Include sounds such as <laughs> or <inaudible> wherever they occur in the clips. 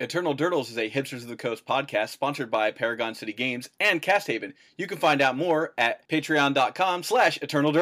Eternal Durdles is a Hipsters of the Coast podcast sponsored by Paragon City Games and Casthaven. You can find out more at patreon.com slash Eternal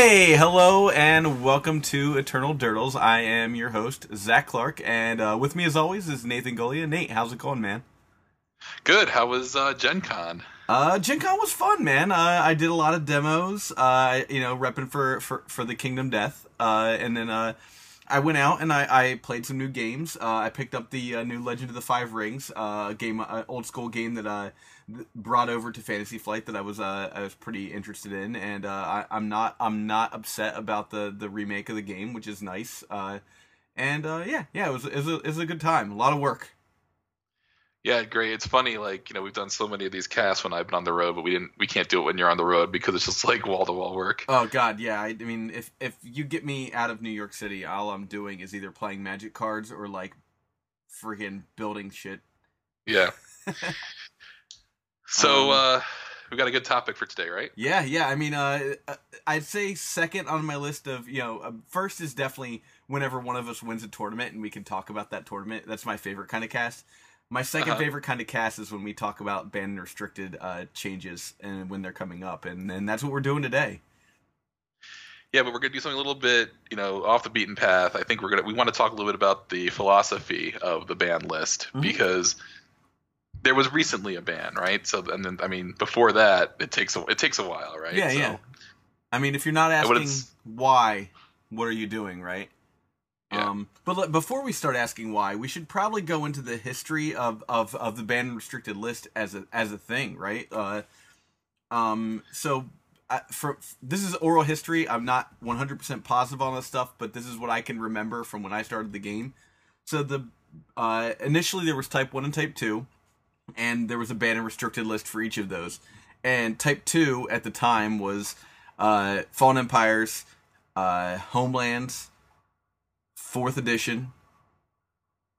Hey, hello, and welcome to Eternal Durdles. I am your host, Zach Clark, and uh, with me as always is Nathan Golia. Nate, how's it going, man? Good. How was uh, Gen Con? Uh, Gen Con was fun, man. Uh, I did a lot of demos, uh, you know, repping for, for, for the Kingdom Death. Uh, and then, uh, I went out and I, I played some new games. Uh, I picked up the uh, new Legend of the Five Rings, uh, game, uh, old school game that I th- brought over to Fantasy Flight that I was, uh, I was pretty interested in. And, uh, I, I'm not, I'm not upset about the, the remake of the game, which is nice. Uh, and, uh, yeah, yeah, it was, it was, a, it was a good time. A lot of work. Yeah, great. It's funny, like you know, we've done so many of these casts when I've been on the road, but we didn't, we can't do it when you're on the road because it's just like wall to wall work. Oh God, yeah. I, I mean, if if you get me out of New York City, all I'm doing is either playing Magic cards or like freaking building shit. Yeah. <laughs> So Um, uh, we got a good topic for today, right? Yeah, yeah. I mean, uh, uh, I'd say second on my list of you know, uh, first is definitely whenever one of us wins a tournament and we can talk about that tournament. That's my favorite kind of cast. My 2nd Uh-huh. favorite kind of cast is when we talk about banned and restricted uh, changes and when they're coming up, and and that's what we're doing today. Yeah, but we're gonna do something a little bit, you know, off the beaten path. I think we're gonna we want to talk a little bit about the philosophy of the ban list Mhm. because there was recently a ban, right? So and then I mean, before that, it takes a it takes a while, right? Yeah, so, yeah. I mean, if you're not asking why, what are you doing, right? Yeah. Um, but before we start asking why, we should probably go into the history of, of, of the banned and restricted list as a as a thing, right? Uh, um, so I, for this is oral history. I'm not 100% positive on this stuff, but this is what I can remember from when I started the game. So the uh, initially there was Type One and Type Two, and there was a banned and restricted list for each of those. And Type Two at the time was uh, Fallen Empires, uh, Homelands, Fourth Edition,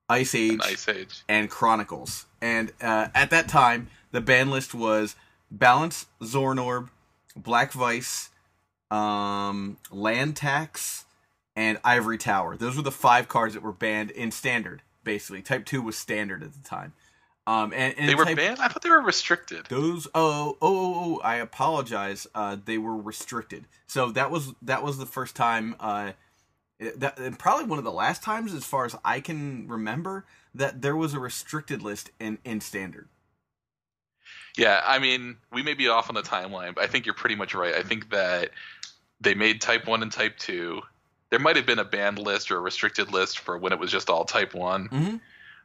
Ice Age, an Ice Age. and Chronicles. And uh, at that time, the ban list was Balance, Zuran Orb, Black Vice, um, Land Tax, and Ivory Tower. Those were the five cards that were banned in standard. Basically, Type Two was standard at the time. Um, and, and They were type, banned. I thought they were restricted. those oh, oh oh oh I apologize. Uh, they were restricted. So that was that was the first time. Uh, that and probably one of the last times, as far as I can remember, that there was a restricted list in in standard. Yeah, I mean, we may be off on the timeline, but I think you're pretty much right. I think that they made Type One and Type Two. There might have been a banned list or a restricted list for when it was just all Type One, Mm-hmm.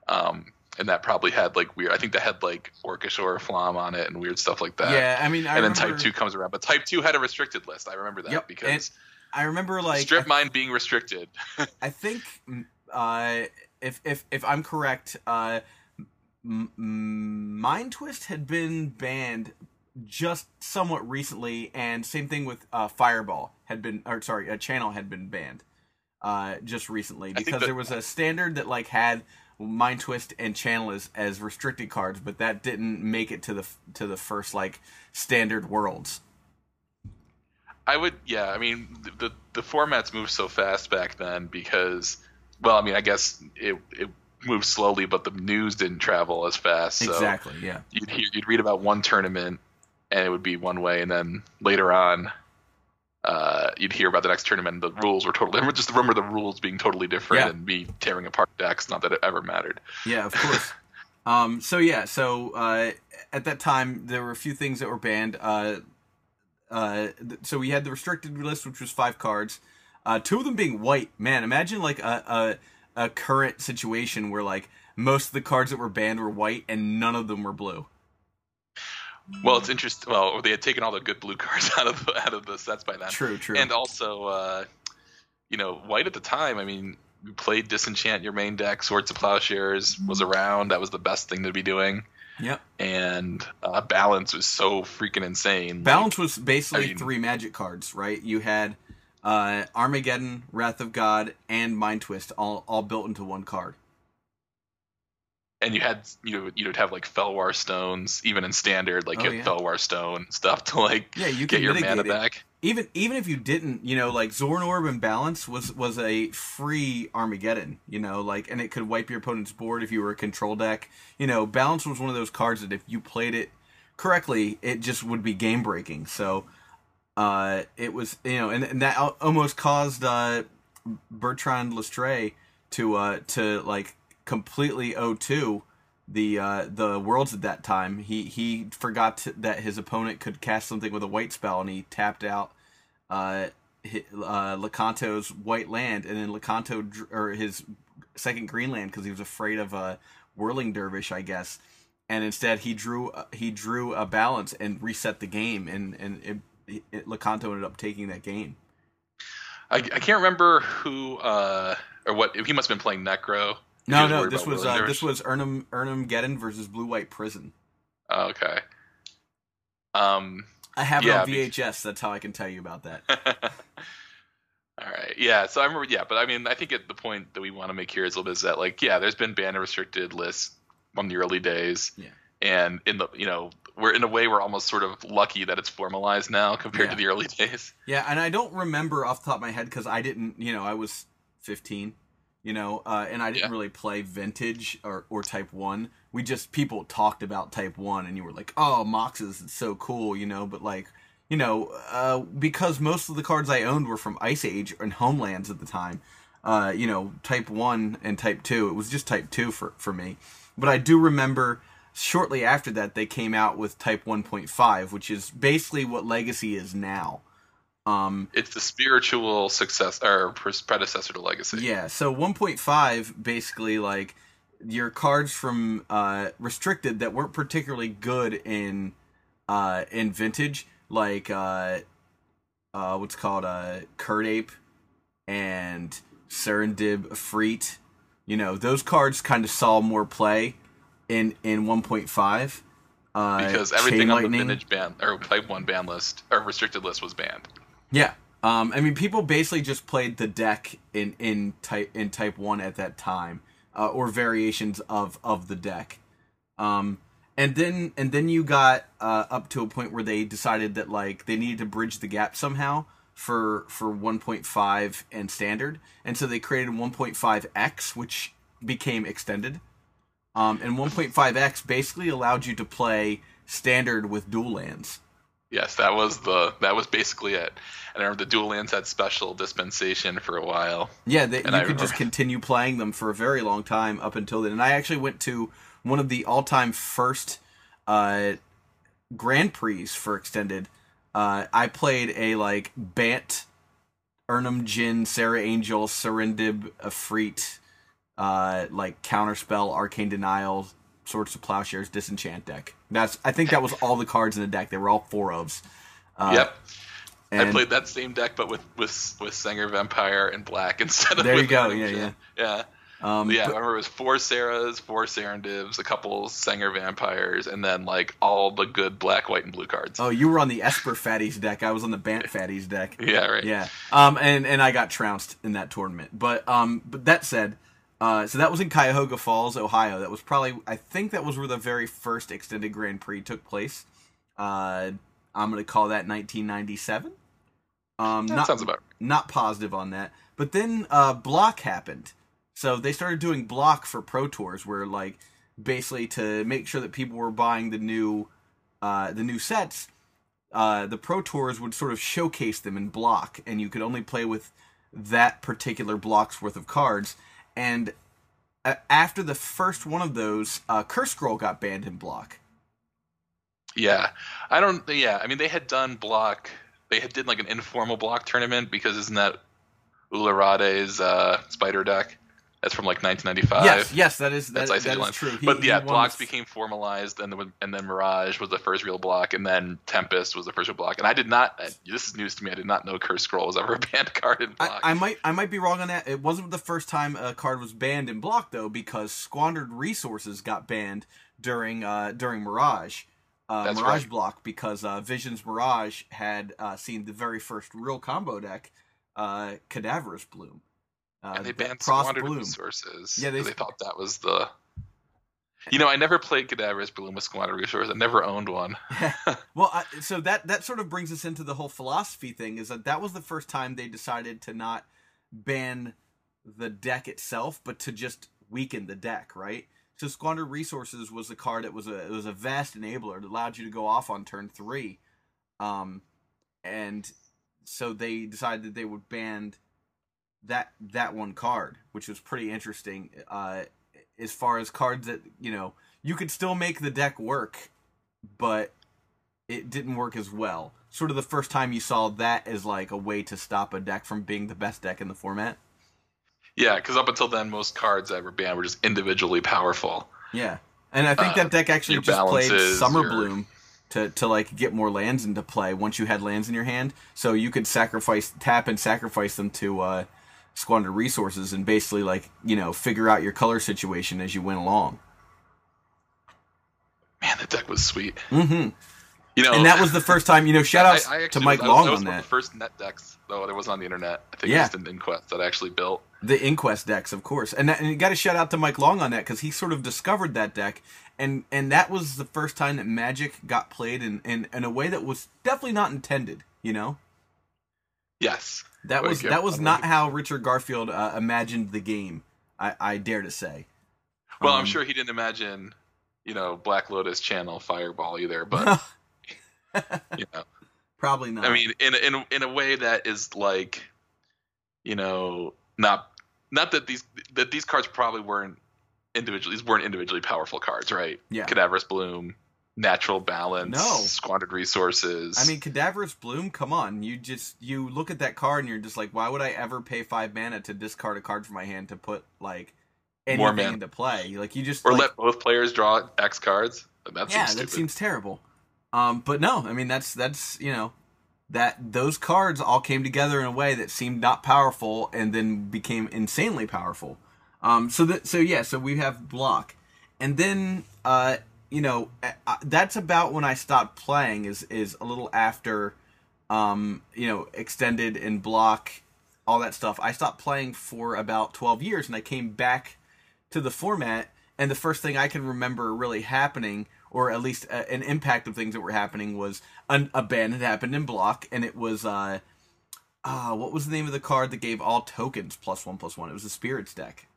um, and that probably had like weird. I think that had like Orcish Oriflamme on it and weird stuff like that. yeah, I mean, I and then remember, Type Two comes around, but Type Two had a restricted list. I remember that Yep, because I remember like strip I, mine being restricted. <laughs> I think mm, uh, if if if I'm correct, uh, M- M- Mind Twist had been banned just somewhat recently, and same thing with uh, Fireball had been, or sorry, a channel had been banned uh, just recently because that- there was a standard that like had Mind Twist and Channel as, as restricted cards, but that didn't make it to the to the first like standard worlds. I would, yeah. I mean, the the formats moved so fast back then because, well, I mean, I guess it it moved slowly, but the news didn't travel as fast. So exactly. Yeah. you'd hear, you'd read about one tournament, and it would be one way, and then later on, uh, you'd hear about the next tournament, and the rules were totally. <laughs> Just remember the rules being totally different Yeah. and me tearing apart decks. Not that it ever mattered. Yeah, of <laughs> course. um, so yeah, so uh, at that time there were a few things that were banned. Uh, uh, th- so we had the restricted list, which was five cards. Uh, two of them being white. Man, imagine like a, a a current situation where like most of the cards that were banned were white and none of them were blue. Well, it's interesting. Well, they had taken all the good blue <laughs> cards out of the, out of the sets by then. True, true. and also uh, you know white at the time i mean you played disenchant your main deck. Swords of Plowshares was around. That was the best thing to be doing. Yep. And uh, balance was so freaking insane. Balance was basically I mean- three magic cards, right? You had uh, Armageddon, Wrath of God, and Mind Twist all all built into one card. And you had you know you'd have like Fellwar stones even in standard like Oh, you had yeah. Fellwar stone stuff to like Yeah, you get your mana it. back. Even even if you didn't, you know, like Zuran Orb and Balance was was a free Armageddon, you know, like and it could wipe your opponent's board if you were a control deck. You know, Balance was one of those cards that if you played it correctly, it just would be game breaking. So uh it was you know, and, and that almost caused uh Bertrand Lestree to uh to like completely O2 the uh the worlds at that time. He he forgot to, that his opponent could cast something with a white spell and he tapped out uh hi- uh Loconto's white land and then Loconto or his second green land because he was afraid of uh whirling dervish I guess and instead he drew uh, he drew a balance and reset the game and and it, it, Lakanto ended up taking that game. I, I can't remember who uh or what he must have been playing Necro. No, no, this was uh, this was Erhnam Erhnam Geddon versus Blue White Prison. Oh, okay. Um. I have it on VHS. That's how I can tell you about that. <laughs> All right. Yeah. So I remember. Yeah, but I mean, I think at the point that we want to make here is a little bit is that like, yeah, there's been ban restricted lists from the early days. Yeah. And in the you know we're in a way we're almost sort of lucky that it's formalized now compared Yeah. to the early <laughs> days. Yeah, and I don't remember off the top of my head because I didn't, you know, I was 15, you know, uh, and I didn't Yeah. really play vintage or, or Type 1. We just, people talked about Type 1 and you were like, oh, Moxes, it's so cool, you know, but like, you know, uh, because most of the cards I owned were from Ice Age and Homelands at the time, uh, you know, Type 1 and Type 2, it was just Type 2 for, for me. But I do remember shortly after that they came out with Type 1.5, which is basically what Legacy is now. Um, It's the spiritual success or predecessor to Legacy. yeah, so 1.5 basically like your cards from uh, restricted that weren't particularly good in uh, in vintage, like uh, uh, what's called uh, Kird Ape and Serendib Efreet. You know, those cards kind of saw more play in in 1.5. Uh, because everything on the vintage ban or type one ban list or restricted list was banned. Yeah. Um, I mean, people basically just played the deck in in type in Type One at that time, uh, or variations of of the deck. Um, and then and then you got uh, up to a point where they decided that like they needed to bridge the gap somehow for for 1.5 and standard, and so they created 1.5x, which became extended. Um, and 1.5x basically allowed you to play standard with dual lands. Yes, that was the that was basically it. And I remember the dual lands had special dispensation for a while. Yeah, they, you I could just <laughs> continue playing them for a very long time up until then. And I actually went to one of the all-time first uh, Grand Prix for extended. Uh, I played a like Bant, Erhnam Djinn, Serra Angel, Serendib, Efreet, uh, like Counterspell, Arcane Denial, Swords of Plowshares, Disenchant deck. That's I think that was all the cards in the deck. They were all four ofs. Uh, yep. I played that same deck but with with with Sengir Vampire and black <laughs> instead of There you go, Erhnam yeah, yeah. Um, Yeah, I remember it was four Serras, four Serendibs, a couple Sengir Vampires, and then like all the good black, white, and blue cards. Oh, you were on the Esper Fatties deck. I was on the Bant Fatties deck. Yeah, right. Yeah. Um, and and I got trounced in that tournament. But um, but that said, uh, so that was in Cuyahoga Falls, Ohio. That was probably I think that was where the very first extended Grand Prix took place. Uh, I'm gonna call that 1997. Um, That not sounds about right. not positive on that. But then uh, Block happened. So they started doing Block for Pro Tours, where like basically to make sure that people were buying the new uh, the new sets, uh, the Pro Tours would sort of showcase them in Block, and you could only play with that particular block's worth of cards. And uh, after the first one of those, uh, Curse Scroll got banned in Block. Yeah, I don't. Yeah, I mean they had done block. They had did like an informal block tournament because isn't that Ularade's uh, spider deck That's from like 1995. yes, yes, that is that, That's Ice that Age is true. He- but yeah, blocks became formalized, and then and then Mirage was the first real block, and then Tempest was the first real block. And I did not. This is news to me. I did not know Curse Scroll was ever a <laughs> banned card in block. I, I might I might be wrong on that. It wasn't the first time a card was banned in block though, because squandered resources got banned during uh, during Mirage. Uh, Mirage right. block because uh, Visions Mirage had uh, seen the very first real combo deck, uh, Cadaverous Bloom. Uh, and they banned squandered Bloom. resources. Yeah, they- they, thought that was the. You know, I never played Cadaverous Bloom with squandered resources. I never owned one. <laughs> Well, I, so that that sort of brings us into the whole philosophy thing. Is that that was the first time they decided to not ban the deck itself, but to just weaken the deck, right? So squander resources was a card that was a it was a vast enabler that allowed you to go off on turn three, um, and so they decided that they would ban that that one card, which was pretty interesting. Uh, as far as cards that you know you could still make the deck work, but it didn't work as well. Sort of the first time you saw that as like a way to stop a deck from being the best deck in the format. Yeah, because up until then, most cards that were banned were just individually powerful. Yeah, and I think Uh, that deck actually just played Summer your- Bloom to to like get more lands into play once you had lands in your hand, so you could sacrifice tap and sacrifice them to uh, squander resources and basically like you know figure out your color situation as you went along. Man, the deck was sweet. hmm You know, And that was <laughs> the first time you know. Shout out I- I to Mike was- Long that was on one of that. the first net decks though that was on the internet. I think Yeah. it was an Inquest that I actually built. the Inquest decks, of course, and that, and you got to shout out to Mike Long on that because he sort of discovered that deck, and and that was the first time that Magic got played in in, in a way that was definitely not intended. You know, Yes. that was that was not how Richard Garfield uh, imagined the game. I, I dare to say. Well, I'm Um, sure he didn't imagine, you know, Black Lotus Channel Fireball either, but <laughs> you know, probably not. I mean, in in in a way that is like, you know, not not that these that these cards probably weren't individually these weren't individually powerful cards, right? Yeah. Cadaverous Bloom, Natural Balance, No. Squandered Resources. I mean, Cadaverous Bloom. Come on, you just you look at that card and you're just like, why would I ever pay five mana to discard a card from my hand to put like More anything mana. into play? Like you just or like, let both players draw X cards. That yeah, seems that seems terrible. Um, but no, I mean that's that's you know that those cards all came together in a way that seemed not powerful and then became insanely powerful. Um, so that so yeah, so we have block, and then uh, you know that's about when I stopped playing. Is is a little after, um, you know, extended and block, all that stuff. I stopped playing for about twelve years, and I came back to the format. And the first thing I can remember really happening, or at least a, an impact of things that were happening, was an, a ban had happened in block, and it was uh, uh, what was the name of the card that gave all tokens plus one plus one? It was the spirits deck.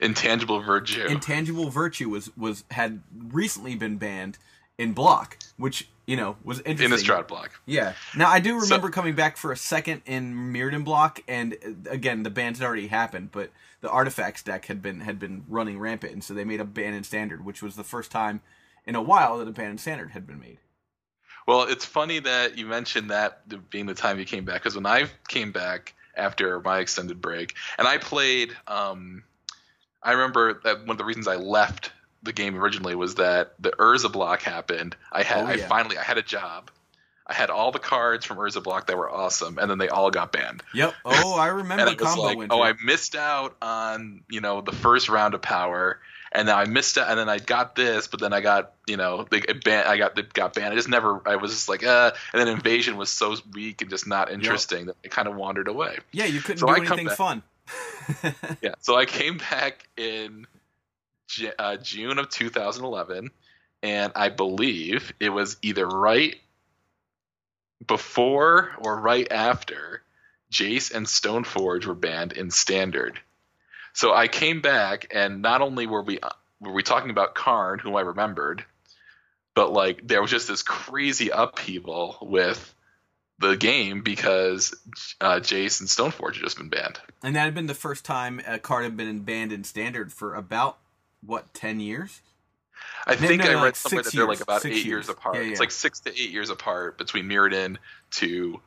Intangible Virtue. Intangible Virtue was was had recently been banned in block, which you know was interesting. Innistrad block. Yeah. Now I do So- remember coming back for a second in Mirrodin block, and again the bans had already happened, but the artifacts deck had been had been running rampant, and so they made a ban in standard, which was the first time in a while that a ban in standard had been made. Well, it's funny that you mentioned that being the time you came back because when I came back after my extended break, and I played, um, I remember that one of the reasons I left the game originally was that the Urza block happened. I had, Oh, I finally, I had a job. I had all the cards from Urza block that were awesome, and then they all got banned. Yep. <laughs> Oh, I remember and it was like, winter. oh, I missed out on you know the first round of power, and now I missed out, and then I got this, but then I got you know they ban- I got it got banned. I just never. I was just like, uh, and then Invasion was so weak and just not interesting that I kind of wandered away. yeah, you couldn't so do I anything fun. Yeah, so I came back in J- uh, June of 2011, and I believe it was either right before or right after Jace and Stoneforge were banned in Standard. So I came back, and not only were we were we talking about Karn, whom I remembered, but like there was just this crazy upheaval with the game because uh, Jace and Stoneforge had just been banned. and that had been the first time a card had been banned in standard for about what ten years. I No, think no, I read like somewhere that they're like about eight years. years apart. Yeah, It's like six to eight years apart between Mirrodin to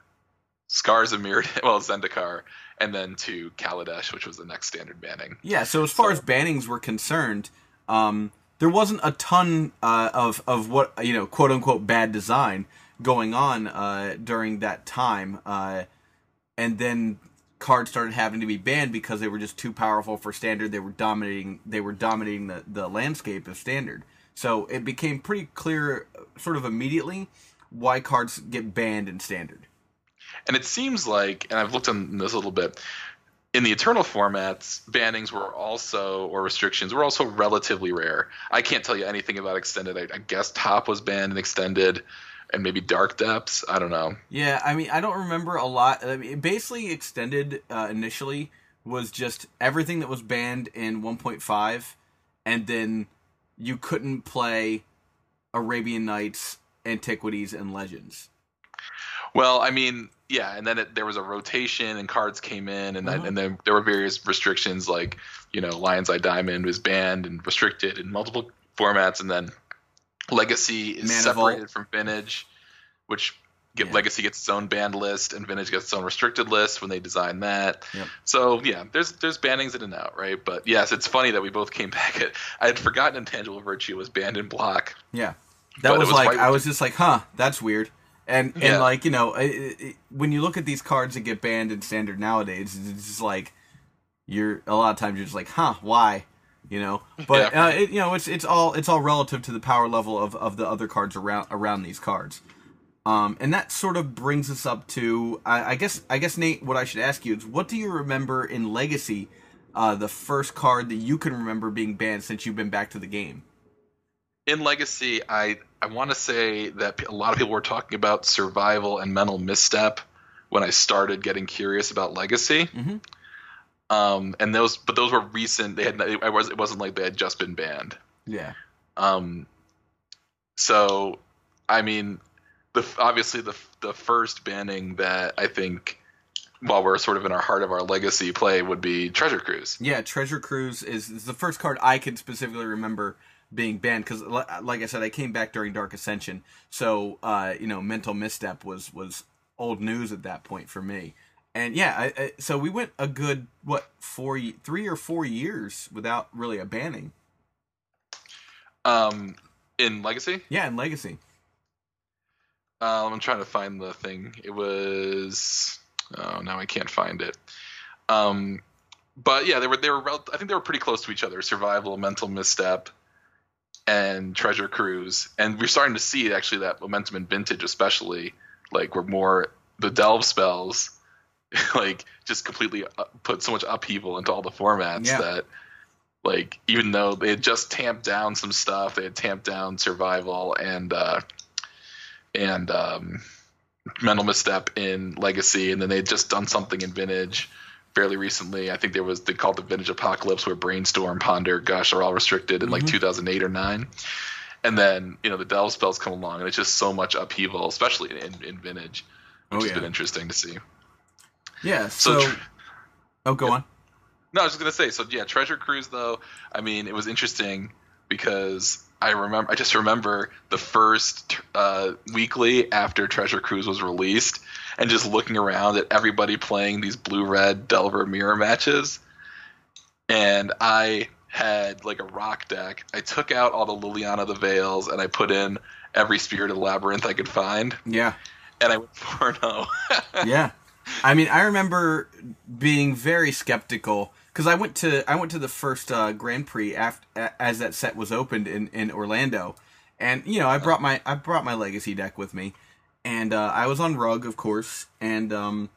Scars of Mirrodin, <laughs> well, Zendikar, and then to Kaladesh, which was the next standard banning. Yeah, so as far So- as bannings were concerned, um, there wasn't a ton uh, of of what you know, quote unquote, bad design going on uh, during that time, uh, and then cards started having to be banned because they were just too powerful for standard. They were dominating. They were dominating the the landscape of standard. So it became pretty clear, uh, sort of immediately, why cards get banned in standard. And it seems like, and I've looked on this a little bit, in the Eternal formats, bannings were also, or restrictions were also relatively rare. I can't tell you anything about Extended. I, I guess Top was banned and Extended, and maybe Dark Depths. I don't know. Yeah, I mean, I don't remember a lot. I mean, basically, extended uh, initially was just everything that was banned in 1.5, and then you couldn't play Arabian Nights, Antiquities, and Legends. Well, I mean, yeah, and then it, there was a rotation, and cards came in, and then, Uh-huh. and then there were various restrictions, like you know, Lion's Eye Diamond was banned and restricted in multiple formats, and then Legacy is separated from Vintage, which get, Yeah. Legacy gets its own banned list, and Vintage gets its own restricted list when they design that. Yep. So yeah, there's there's bannings in and out, right? But yes, it's funny that we both came <laughs> back at. I had forgotten Intangible Virtue was banned in block. Yeah, that was, was like I was just like, huh, that's weird. And and Yeah. like you know, it, it, when you look at these cards that get banned in standard nowadays, it's just like you're a lot of times you're just like, huh, why? You know, <laughs> but Yeah. uh, it, you know, it's it's all it's all relative to the power level of, of the other cards around around these cards. Um, and that sort of brings us up to I, I guess I guess Nate, what I should ask you is, what do you remember in Legacy, uh, the first card that you can remember being banned since you've been back to the game? in Legacy, I I want to say that a lot of people were talking about survival and mental misstep when I started getting curious about Legacy. Mhm. Um, and those, but those were recent. They had it was it wasn't like they had just been banned. Yeah. Um, so, I mean, the obviously the the first banning that I think, while we're sort of in our heart of our Legacy play, would be Treasure Cruise. Yeah, Treasure Cruise is, is the first card I can specifically remember being banned because, like I said, I came back during Dark Ascension, so uh, you know, mental misstep was was old news at that point for me. And yeah, I, I, so we went a good what four, three or four years without really a banning. Um, in Legacy. Yeah, in Legacy. Um, I'm trying to find the thing. It was oh now I can't find it. Um, but yeah, they were they were rel- I think they were pretty close to each other. Survival, mental misstep, and treasure cruise. And we're starting to see actually that momentum in vintage, especially like we're more the delve spells, <laughs> like just completely put so much upheaval into all the formats Yeah. that like even though they had just tamped down some stuff, they had tamped down survival and uh, and um, mental misstep in legacy, and then they'd just done something in vintage fairly recently. I think there was they called the vintage apocalypse, where brainstorm, ponder, gush are all restricted in like Mhm. 2008 or nine. And then you know the delve spells come along, and it's just so much upheaval, especially in, in vintage, which Oh, has been interesting to see. Yeah. So, So, tr- oh, go on. No, I was just gonna say. So yeah, Treasure Cruise though. I mean, it was interesting because I remember. I just remember the first uh, weekly after Treasure Cruise was released, and just looking around at everybody playing these blue red Delver mirror matches, and I had like a rock deck. I took out all the Liliana the Veils, and I put in every Spirit of the Labyrinth I could find, Yeah. and I went <laughs> four zero. yeah i mean i remember being very skeptical because i went to i went to the first uh, grand prix after as that set was opened in in orlando. And you know i brought my i brought my legacy deck with me. And uh, i was on rug of course. And um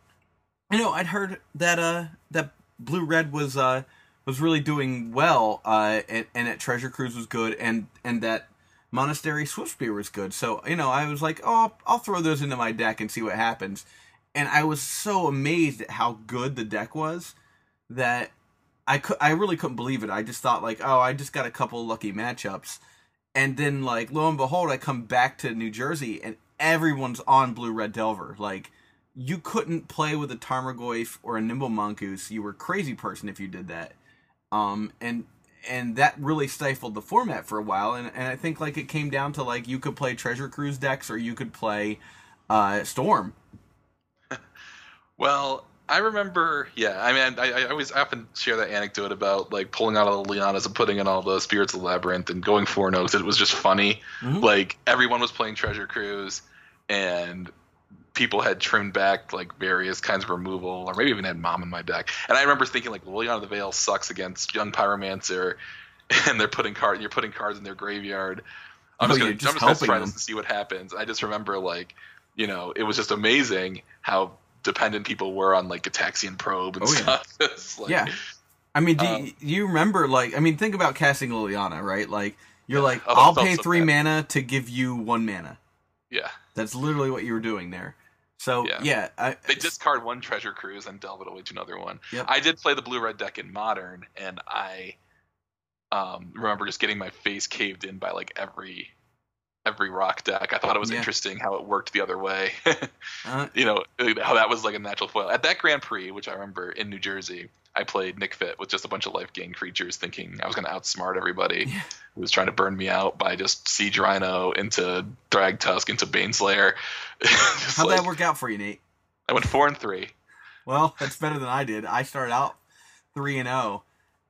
you know i'd heard that uh that blue red was uh was really doing well uh and, and that treasure cruise was good and and that monastery swiftspear was good. So you know i was like oh I'll, I'll throw those into my deck and see what happens and I was so amazed at how good the deck was that I could I really couldn't believe it. I just thought like, oh, I just got a couple lucky matchups, and then like lo and behold, I come back to New Jersey and everyone's on Blue Red Delver. Like you couldn't play with a Tarmogoyf or a Nimble Mongoose. You were a crazy person if you did that. Um, and and that really stifled the format for a while. And and I think like it came down to like you could play Treasure Cruise decks or you could play uh, Storm. Well, I remember, yeah. I mean, I, I always often share that anecdote about like pulling out all the Lilianas and putting in all the Spirits of the Labyrinth and going four notes. It was just funny. Mhm. Like everyone was playing Treasure Cruise, and people had trimmed back like various kinds of removal, or maybe even had Mom in my deck. And I remember thinking like, well, Liliana the Veil sucks against Young Pyromancer, <laughs> and they're putting card, you're putting cards in their graveyard. I'm Oh, just gonna, just I'm just gonna try them. this and see what happens. I just remember like, you know, it was just amazing how dependent people were on like Gitaxian Probe and Oh, yeah. stuff. <laughs> It's like, yeah. I mean, do, Um, you, do you remember like I mean, think about casting Liliana, right? Like you're like, Oh, I'll pay so three bad. mana to give you one mana. yeah. That's literally what you were doing there. So Yeah. yeah, I, They discard one treasure cruise and delve it away to another one. Yep. I did play the blue red deck in modern, and I um, remember just getting my face caved in by like every every rock deck. I thought it was Yeah. interesting how it worked the other way. <laughs> uh, you know how that was like a natural foil at that Grand Prix, which I remember in New Jersey. I played Nic Fit with just a bunch of life gain creatures, thinking I was going to outsmart everybody Yeah. who was trying to burn me out by just Siege Rhino into Thragtusk into Baneslayer. <laughs> How'd like- that work out for you, Nate? I went four and three. Well, that's better than I did. I started out three and zero,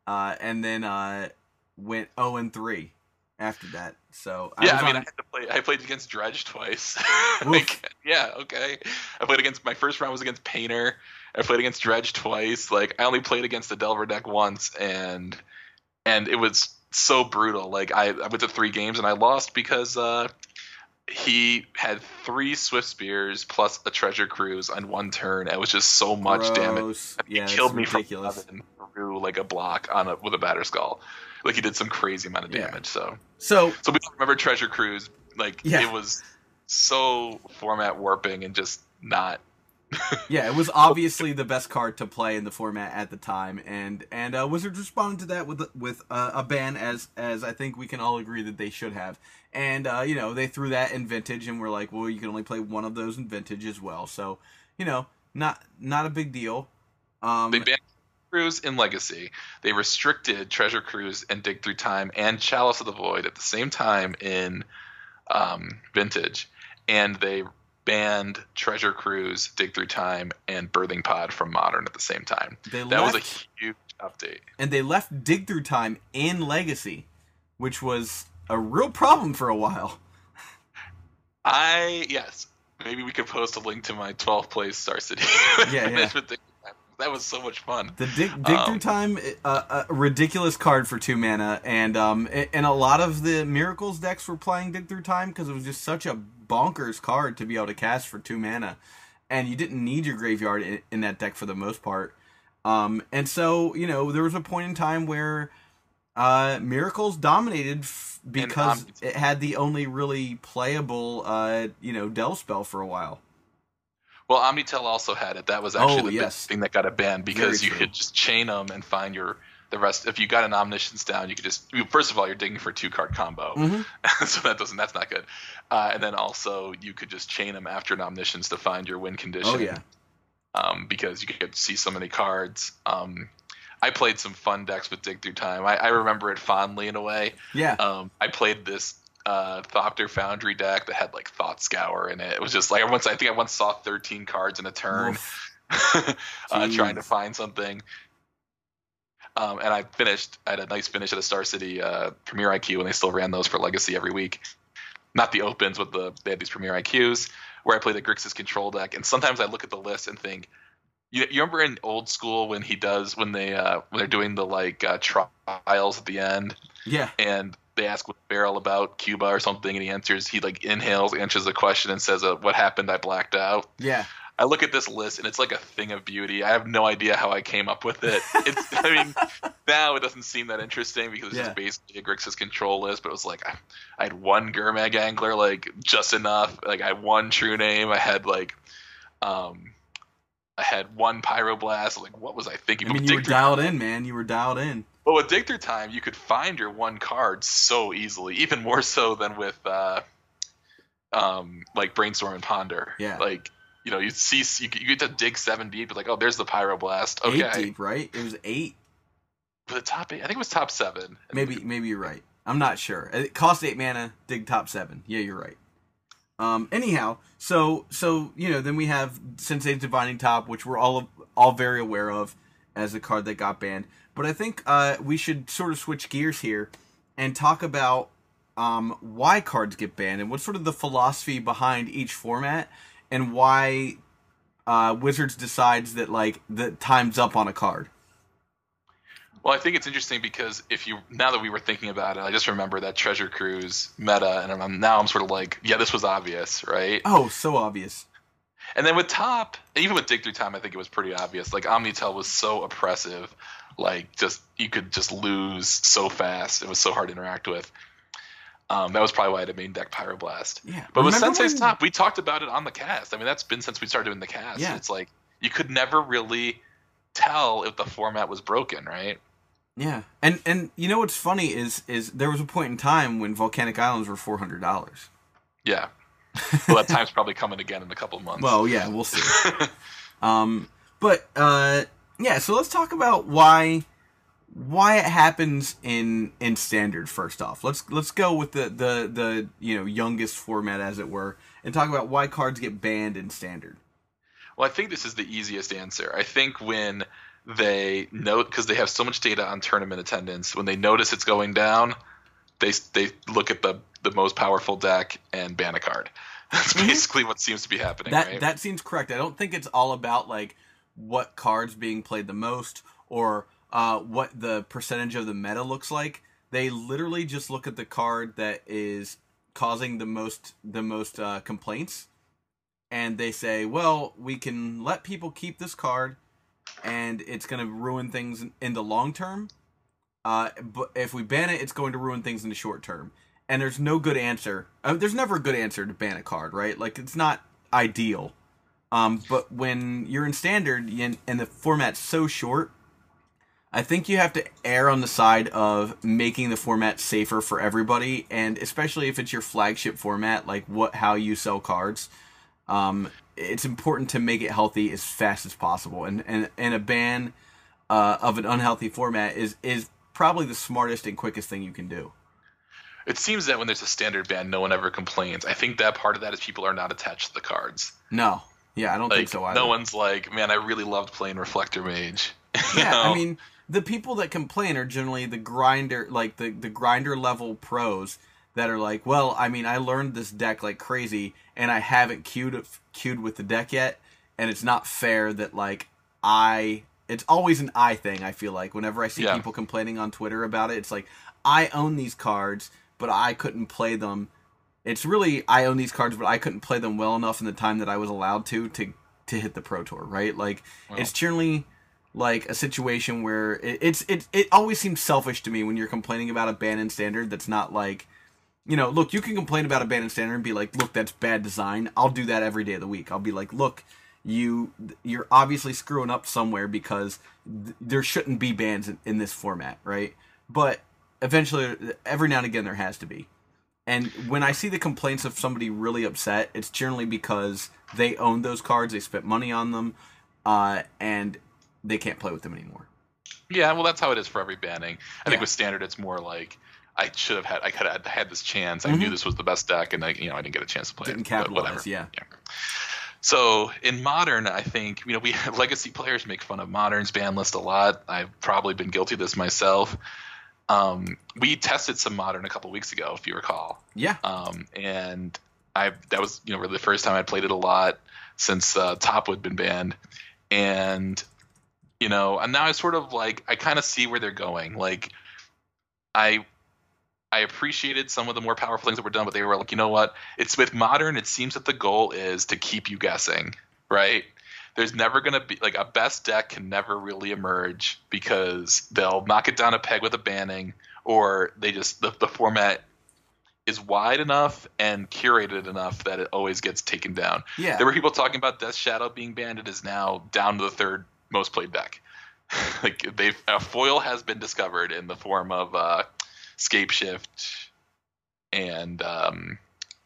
uh, and then uh, went zero and three after that. So I yeah, I mean, on- I had to play. I played against Dredge twice. <laughs> like, yeah, okay. I played against my first round was against Painter. I played against Dredge twice. Like, I only played against the Delver deck once, and and it was so brutal. Like, I, I went to three games and I lost because uh, he had three Swiftspears plus a Treasure Cruise on one turn. It was just so much damage. Gross. He Yeah, killed me ridiculous. from through like a block on a with a Batterskull. <laughs> Like he did some crazy amount of damage. So So so we remember Treasure Cruise. Like it was so format warping and just not. <laughs> yeah, it was obviously the best card to play in the format at the time, and and uh, Wizards responded to that with with uh, a ban, as as I think we can all agree that they should have. And uh, you know they threw that in Vintage, and we're like, well, you can only play one of those in Vintage as well. So you know, not not a big deal. Um, They banned Cruise in Legacy. They restricted Treasure Cruise and Dig Through Time and Chalice of the Void at the same time in um, Vintage, and they banned Treasure Cruise, Dig Through Time, and Birthing Pod from Modern at the same time. they That was a huge update. and they left Dig Through Time in Legacy, which was a real problem for a while. I yes, maybe we could post a link to my 12th place Star City. <laughs> Yeah, yeah. <laughs> That was so much fun. The dig, dig Um, through time, uh, a ridiculous card for two mana, and um, a- and a lot of the miracles decks were playing dig through time because it was just such a bonkers card to be able to cast for two mana, and you didn't need your graveyard in, in that deck for the most part. Um, and so you know there was a point in time where uh, miracles dominated f- because Omni- it had the only really playable uh, you know Delve spell for a while. Well, Omni-Tell also had it. That was actually Oh, the yes. thing that got it banned because Very you true. could just chain them and find your the rest. If you got an Omniscience down, you could just you- first of all you're digging for two card combo, Mhm. <laughs> so that doesn't that's not good. Uh, and then also you could just chain them after an Omniscience to find your win condition. Oh yeah, um, because you could see so many cards. Um, I played some fun decks with Dig Through Time. I, I remember it fondly in a way. yeah. Um, I played this uh, Thopter Foundry deck that had like Thought Scour in it. It was just like I once I think I once saw 13 cards in a turn, <laughs> uh, trying to find something. Um, and I finished. I had a nice finish at a Star City uh, Premier IQ, and they still ran those for Legacy every week. Not the opens, but the they had these Premier IQs where I played the Grixis control deck. And sometimes I look at the list and think, you, you remember in old school when he does when they uh, when they're doing the like uh, trials at the end, yeah. and they ask Barrel about Cuba or something, and he answers. He like inhales, answers the question, and says, uh, "What happened? I blacked out." Yeah. I look at this list, and it's like a thing of beauty. I have no idea how I came up with it. It's, I mean, <laughs> now it doesn't seem that interesting because it's Yeah. just basically a Grixis control list. But it was like I, I had one Gurmag Angler, like just enough. Like I had one True Name. I had like, um, I had one Pyroblast. Like what was I thinking? I mean, you were dialed in, man. You were dialed in. But with Dig Through Time, you could find your one card so easily, even more so than with uh, um, like Brainstorm and Ponder. Yeah. Like, you know, you see, you, you get to dig seven deep, but like, oh, there's the Pyroblast. Eight Okay. deep, right? It was eight. For the top eight, I think it was top seven. Maybe, maybe you're right. I'm not sure. It cost eight mana. Dig top seven. Yeah, you're right. Um, anyhow, so so you know, then we have Sensei's Divining Top, which we're all all very aware of as a card that got banned. But I think uh, we should sort of switch gears here and talk about um, why cards get banned and what's sort of the philosophy behind each format and why uh, Wizards decides that like the time's up on a card. Well, I think it's interesting because if you now that we were thinking about it, I just remember that Treasure Cruise meta, and I'm, now I'm sort of like, yeah, this was obvious, right? Oh, so obvious. And then with Top, even with Dig Through Time, I think it was pretty obvious. Like Omni-Tell was so oppressive, like just you could just lose so fast. It was so hard to interact with. Um, that was probably why I had a main deck Pyroblast. Yeah. But with Sensei's when- Top, we talked about it on the cast. I mean, that's been since we started doing the cast. Yeah. It's like you could never really tell if the format was broken, right? Yeah, and and you know what's funny is is there was a point in time when Volcanic Islands were four hundred dollars. Yeah. well, that time's probably coming again in a couple months. Well, yeah, we'll see. <laughs> um, but uh, yeah, so let's talk about why why it happens in in standard first off. Let's let's go with the the the you know youngest format as it were, and talk about why cards get banned in standard. Well, I think this is the easiest answer. I think when they note because they have so much data on tournament attendance, when they notice it's going down, they they look at the the most powerful deck and ban a card. <laughs> That's mm-hmm. basically what seems to be happening, That right? that seems correct. I don't think it's all about like what cards being played the most or uh, what the percentage of the meta looks like. They literally just look at the card that is causing the most the most uh, complaints, and they say, "Well, we can let people keep this card, and it's going to ruin things in- the long term. Uh, but if we ban it, it's going to ruin things in the short term." And there's no good answer. Uh, there's never a good answer to ban a card, right? Like it's not ideal. Um, but when you're in standard and, and the format's so short, I think you have to err on the side of making the format safer for everybody, and especially if it's your flagship format, like what how you sell cards. Um, it's important to make it healthy as fast as possible, and and, and a ban uh, of an unhealthy format is is probably the smartest and quickest thing you can do. it seems that when there's a standard ban, no one ever complains. I think that part of that is people are not attached to the cards. No, yeah, I don't Like think so either. no one's like, man, I really loved playing Reflector Mage. <laughs> Yeah, know? I mean, the people that complain are generally the grinder, like the the grinder level pros that are like, well, I mean, I learned this deck like crazy, and I haven't queued queued with the deck yet, and it's not fair that like I. It's always an I thing. I feel like whenever I see Yeah. people complaining on Twitter about it, it's like I own these cards, but I couldn't play them. It's really I own these cards, but I couldn't play them well enough in the time that I was allowed to to to hit the pro tour, right? Like it's generally like a situation where it, it's it it always seems selfish to me when you're complaining about a ban in standard that's not like you know look you can complain about a ban in standard and be like look that's bad design. I'll do that every day of the week. I'll be like look you you're obviously screwing up somewhere because th- there shouldn't be bans in, in this format right? But eventually every now and again there has to be and when I see the complaints of somebody really upset, it's generally because they own those cards, they spent money on them, uh, and they can't play with them anymore. Yeah, well, that's how it is for every banning. I Yeah. think with standard, it's more like I should have had, I could have had this chance. I knew this was the best deck, and I, you know, I didn't get a chance to play Mm-hmm. Didn't it. but capitalize, whatever. yeah. So in modern, I think you know we <laughs> legacy players make fun of modern's ban list a lot. I've probably been guilty of this myself. Um, we tested some modern a couple weeks ago, if you recall, Yeah, um, and I that was you know really the first time I played it a lot since uh, Top had been banned, and you know, and now I sort of like I kind of see where they're going. Like, I I appreciated some of the more powerful things that were done, but they were like, you know what? It's with modern. It seems that the goal is to keep you guessing, right? There's never going to be like a best deck can never really emerge because they'll knock it down a peg with a banning, or they just the, the format is wide enough and curated enough that it always gets taken down. yeah. There were people talking about Death Shadow being banned. It is now down to the third most played deck. <laughs> like they've a foil has been discovered in the form of uh, Scapeshift and um,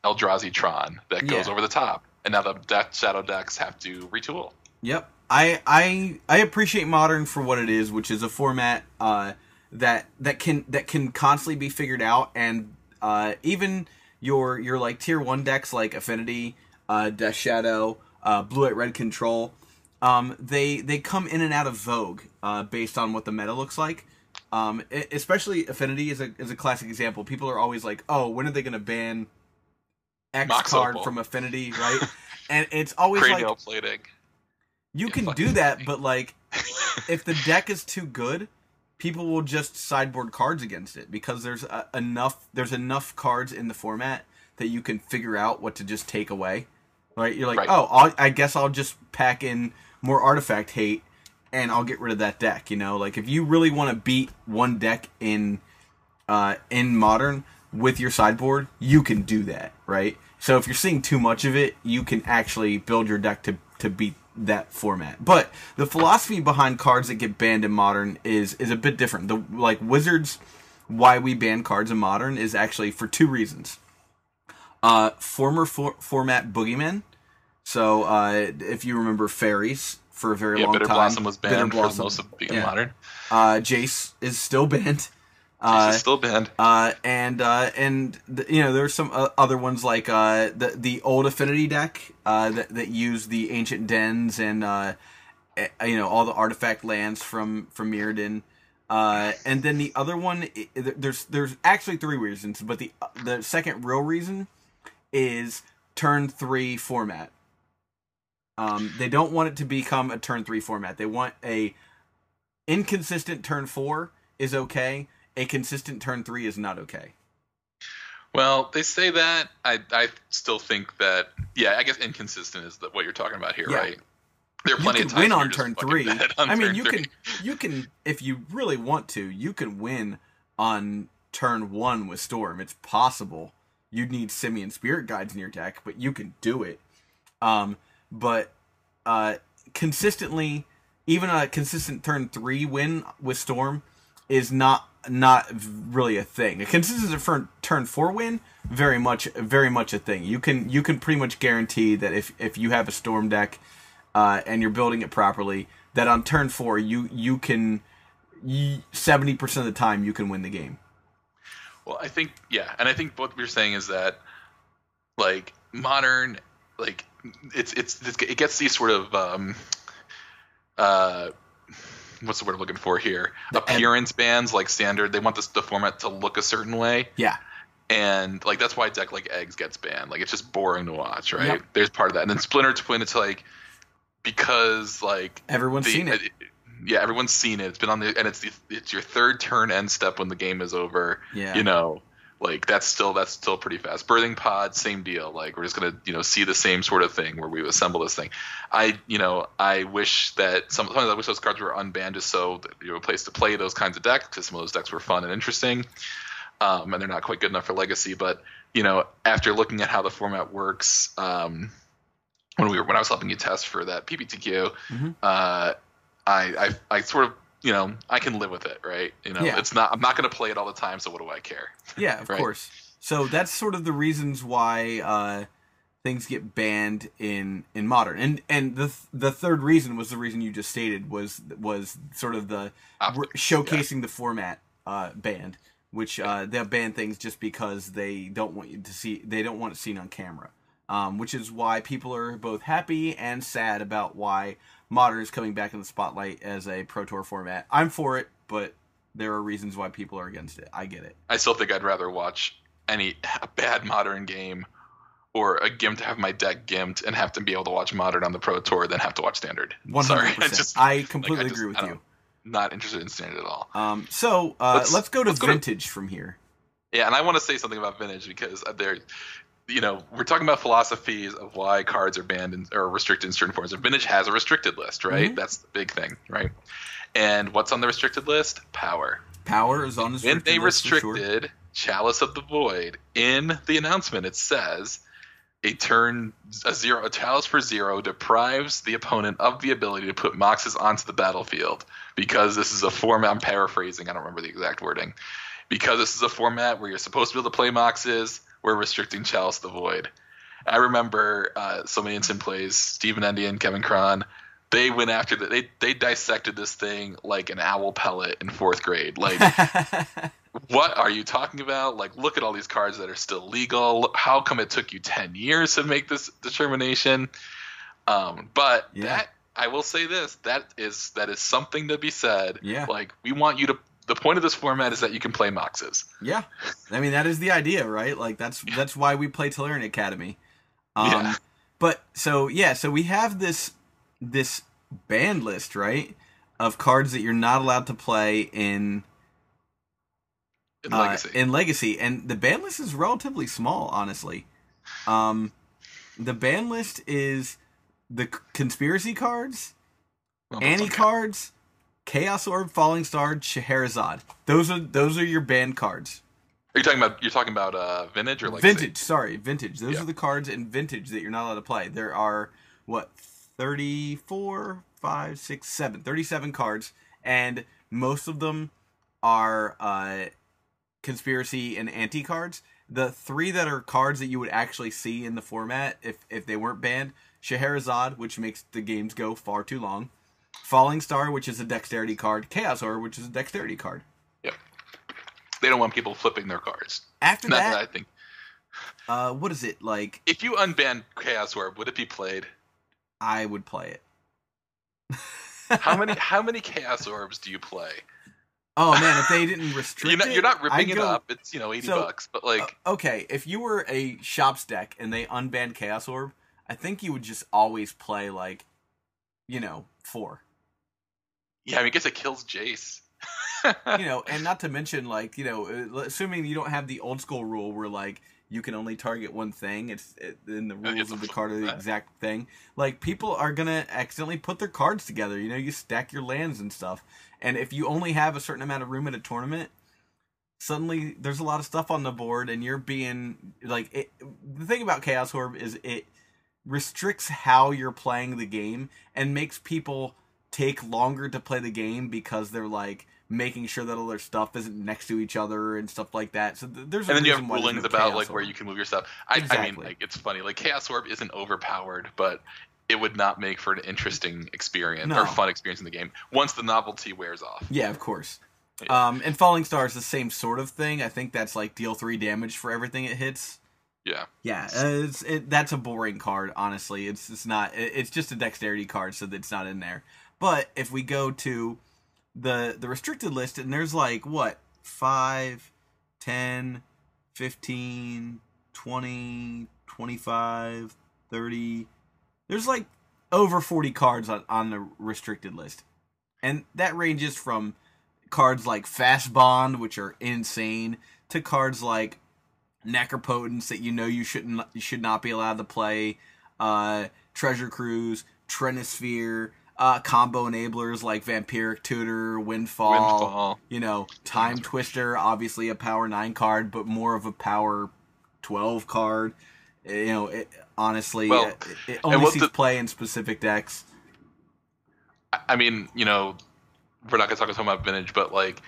Eldrazi Tron that goes Yeah. over the top, and now the Death Shadow decks have to retool. Yep. I I I appreciate modern for what it is, which is a format uh, that that can that can constantly be figured out, and uh, even your your like tier one decks like Affinity, uh, Death Shadow, uh, Blue White Red Control, um, they they come in and out of vogue uh, based on what the meta looks like. Um, especially Affinity is a is a classic example. People are always like, "Oh, when are they going to ban X Mox card Opal. from Affinity?" Right? <laughs> and it's always Cranial like plating. You can do that, but like <laughs> if the deck is too good, people will just sideboard cards against it because there's uh, enough there's enough cards in the format that you can figure out what to just take away. Right? You're like, Right. "Oh, I'll, I guess I'll just pack in more artifact hate and I'll get rid of that deck." You know, like if you really want to beat one deck in uh in modern with your sideboard, you can do that, right? So if you're seeing too much of it, you can actually build your deck to to beat that format. But the philosophy behind cards that get banned in modern is is a bit different. The like wizards why we ban cards in modern is actually for two reasons. Uh former for- format boogeyman. So uh if you remember fairies for a very Yeah, long Bitter time Blossom was Bitter banned for Blossom. most of being Yeah. modern. Uh Jace is still <laughs> banned. Uh, is still banned. uh, and uh, and the, you know there's some uh, other ones like uh, the the old Affinity deck uh, that that use the ancient dens and uh, eh, you know all the artifact lands from from Mirrodin. Uh, and then the other one, there's there's actually three reasons, but the the second real reason is turn three format. Um, they don't want it to become a turn three format. They want a inconsistent turn four is okay. A consistent turn three is not okay. Well, they say that. I I still think that. Yeah, I guess inconsistent is the, what you're talking about here, Yeah. right? There are You can of times win on turn three. on I mean, you three. can you can if you really want to, you can win on turn one with Storm. It's possible. You'd need Simian Spirit Guides in your deck, but you can do it. Um, but uh, consistently, even a consistent turn three win with Storm is not not really a thing. A for turn four win, very much very much a thing. You can you can pretty much guarantee that if if you have a Storm deck uh, and you're building it properly, that on turn four you you can seventy percent of the time you can win the game. Well, I think yeah, and I think what you're saying is that like modern, like it's, it's it gets these sort of um uh what's the word I'm looking for here The ed- appearance bands like standard. They want this the format to look a certain way, Yeah, and like that's why deck like eggs gets banned. Like it's just boring to watch, right? Yep. There's part of that, and then Splinter Twin. It's like because like everyone's the- seen it. yeah, everyone's seen it. It's been on the and it's the it's your third turn end step when the game is over Yeah, you know like that's still that's still pretty fast. Birthing pod same deal. Like we're just gonna you know see the same sort of thing where we assemble this thing. I you know i wish that some sometimes i wish those cards were unbanned just so that you have a place to play those kinds of decks because some of those decks were fun and interesting. Um, and they're not quite good enough for legacy but you know after looking at how the format works um, when we were when i was helping you test for that pptq Mhm. uh, I, I i sort of you know i can live with it right you know Yeah. it's not i'm not going to play it all the time so what do i care <laughs> Yeah, of Right. course. So that's sort of the reasons why uh, things get banned in in modern. And and the th- the third reason was the reason you just stated was was sort of the re- showcasing the format uh, banned, which uh, they'll ban things just because they don't want you to see they don't want it seen on camera. Um, which is why people are both happy and sad about why modern is coming back in the spotlight as a pro tour format. I'm for it, but there are reasons why people are against it. I get it. I still think I'd rather watch any <laughs> a bad modern game or a gimp to have my deck gimped and have to be able to watch modern on the pro tour than have to watch standard. One Sorry, hundred I just I completely like, I just- agree with you. don't- interested in standard at all. Um, so uh, let's, Let's- go to let's go to- vintage from here. Yeah, and I want to say something about vintage because there, you know, we're talking about philosophies of why cards are banned in, or restricted in certain forms. And vintage has a restricted list, right? Mhm. That's the big thing, right? And what's on the restricted list? Power. Power is on his when they for sure. restricted Chalice of the Void in the announcement, it says a turn a zero a chalice for zero deprives the opponent of the ability to put moxes onto the battlefield because this is a format. I'm paraphrasing. I don't remember the exact wording. Because this is a format where you're supposed to be able to play moxes, we're restricting Chalice the Void. I remember uh, so many instant plays. Stephen Menendian, Kevin Cron, they went after the, they they dissected this thing like an owl pellet in fourth grade. Like <laughs> what are you talking about? Like, look at all these cards that are still legal. How come it took you 10 years to make this determination? Um, but Yeah. that I will say this that is that is something to be said. Yeah. Like we want you to. The point of this format is that you can play Moxes. Yeah, I mean that is the idea, right? Like that's that's why we play Tolarian Academy. Um, Yeah. But so yeah, so we have this this banned list, right, of cards that you're not allowed to play in In uh, Legacy. in Legacy, and the ban list is relatively small, honestly. Um, the ban list is the conspiracy cards, Well, that's okay. cards, Chaos Orb, Falling Star, Scheherazade. Those are those are your banned cards. Are you talking about you're talking about uh, vintage or like Vintage, sorry, vintage. Those Yeah. are the cards in vintage that you're not allowed to play. There are what 34, 5, 6, 7, 37 cards, and most of them are uh, conspiracy and ante cards. The three that are cards that you would actually see in the format if if they weren't banned: Scheherazade, which makes the games go far too long. Falling Star, which is a dexterity card. Chaos Orb, which is a dexterity card. Yep. They don't want people flipping their cards. After that, that I think. uh, what is it like? If you unban Chaos Orb, would it be played? I would play it. <laughs> How many how many Chaos Orbs do you play? Oh man, if they didn't restrict You're not, it, you're not ripping I'd it go- up. It's you know eighty So, bucks, but like Uh, okay, if you were a shops deck and they unbanned Chaos Orb, I think you would just always play like, you know, four. Yeah, I mean, I guess it kills Jace. You know, and not to mention like, you know, uh, assuming you don't have the old school rule where like you can only target one thing. It's it, in the rules of the card are the exact thing. Like people are gonna accidentally put their cards together. You know, you stack your lands and stuff. And if you only have a certain amount of room at a tournament, suddenly there's a lot of stuff on the board, and you're being like it, the thing about Chaos Orb is it restricts how you're playing the game and makes people take longer to play the game because they're like making sure that all their stuff isn't next to each other and stuff like that. So th- there's a and then you have rulings no about like where you can move your stuff. I, I mean, like it's funny. Like Chaos Orb isn't overpowered, but it would not make for an interesting experience No. or fun experience in the game once the novelty wears off. Yeah, of course. Yeah. Um, and Falling Star is the same sort of thing. I think that's like deal three damage for everything it hits. Yeah. Yeah, uh, it's it, that's a boring card. Honestly, it's it's not. It, it's just a dexterity card, so that's not in there. But if we go to the the restricted list, and there's like what 5, 10, 15, 20, 25, 30. There's like over 40 cards on, on the restricted list. And that ranges from cards like Fastbond, which are insane, to cards like Necropotence that you know you shouldn't you should not be allowed to play, uh, Treasure Cruise, Trinisphere, uh, combo enablers like Vampiric Tutor, Windfall, Windfall. you know, Timetwister, obviously a power 9 card, but more of a power 12 card. Uh, You know, it, honestly, Well, it, it only sees the- play in specific decks. I- mean, you know, we're not gonna talk about vintage, but like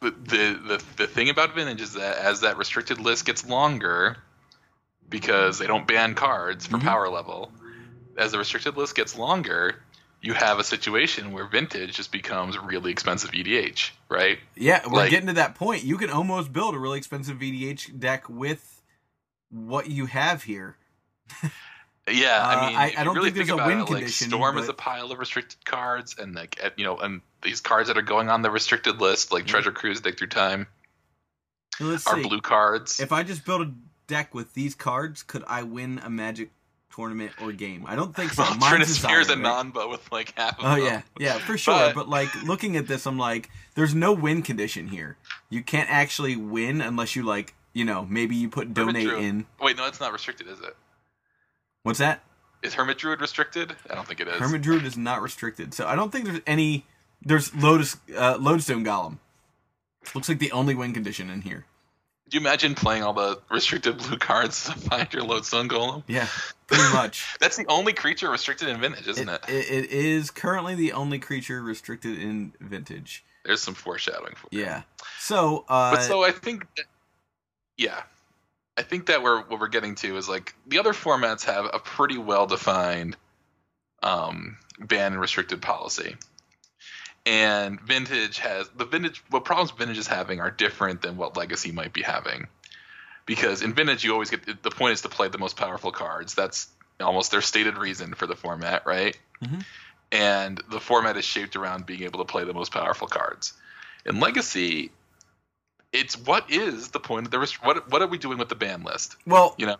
the, the the the thing about vintage is that as that restricted list gets longer, because they don't ban cards for Mhm. power level, as the restricted list gets longer, you have a situation where vintage just becomes really expensive EDH, right? Yeah, we're Like- getting to that point. You can almost build a really expensive EDH deck with what you have here. <laughs> Yeah, Uh, I mean, I- I don't really think there's think a about win it, like condition, Storm is a pile of restricted cards, and like you know, and these cards that are going on the restricted list, like Yeah. Treasure Cruise, Dig Through Time, Let's are see. blue cards. If I just build a deck with these cards, could I win a Magic tournament or game? I don't think <laughs> so. well, Mine's Trinisphere is a right? non-bo with like half of Oh them. yeah, yeah, for sure. But- But, like looking at this, I'm like, there's no win condition here. You can't actually win unless you like, you know, maybe you put donate in. Wait, no, it's not restricted, is it? What's that? Is Hermit Druid restricted? I don't think it is. Hermit Druid is not restricted, so I don't think there's any. There's Lotus uh, Lodestone Golem. Looks like the only win condition in here. Do you imagine playing all the restricted blue cards to find your Lodestone Golem? Yeah, pretty much. <laughs> That's the only creature restricted in Vintage, isn't it, it? it, is currently the only creature restricted in Vintage. There's some foreshadowing for. Yeah. So, uh, But so I think, that, yeah, I think that we're what we're getting to is like the other formats have a pretty well defined um, ban and restricted policy, and vintage has the vintage what problems vintage is having are different than what legacy might be having. Because in vintage you always get the point is to play the most powerful cards. That's almost their stated reason for the format right? Mhm. and the format is shaped around being able to play the most powerful cards. In legacy it's what is the point of the rest- what what are we doing with the ban list? Well, you know?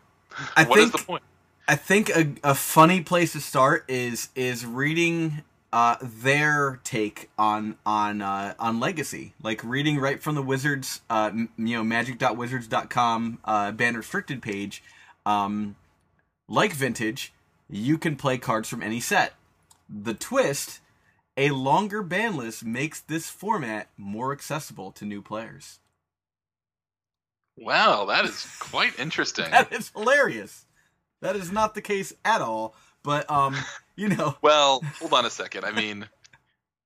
I <laughs> What is think the point? I think a, a funny place to start is is reading uh, their take on on uh, on legacy, like reading right from the Wizards, uh, m- you know, magic.wizards.com uh, ban restricted page. Um, like vintage, you can play cards from any set. The twist: a longer ban list makes this format more accessible to new players. wow that is quite interesting <laughs> That is hilarious. That is not the case at all. But um, <laughs> you know, Well, hold on a second. I mean,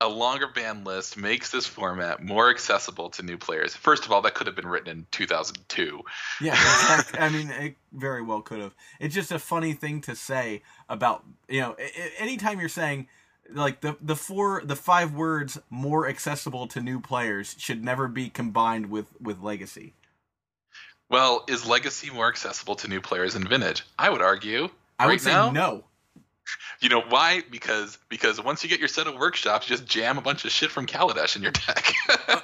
a longer ban list makes this format more accessible to new players. First of all, that could have been written in 2002. Yeah, exactly. I mean, it very well could have. It's just a funny thing to say about you know, anytime you're saying like the the four the five words more accessible to new players should never be combined with with legacy. Well, is Legacy more accessible to new players than Vintage? I would argue. I right would say now, no. You know why? Because because once you get your set of workshops, you just jam a bunch of shit from Kaladesh in your deck.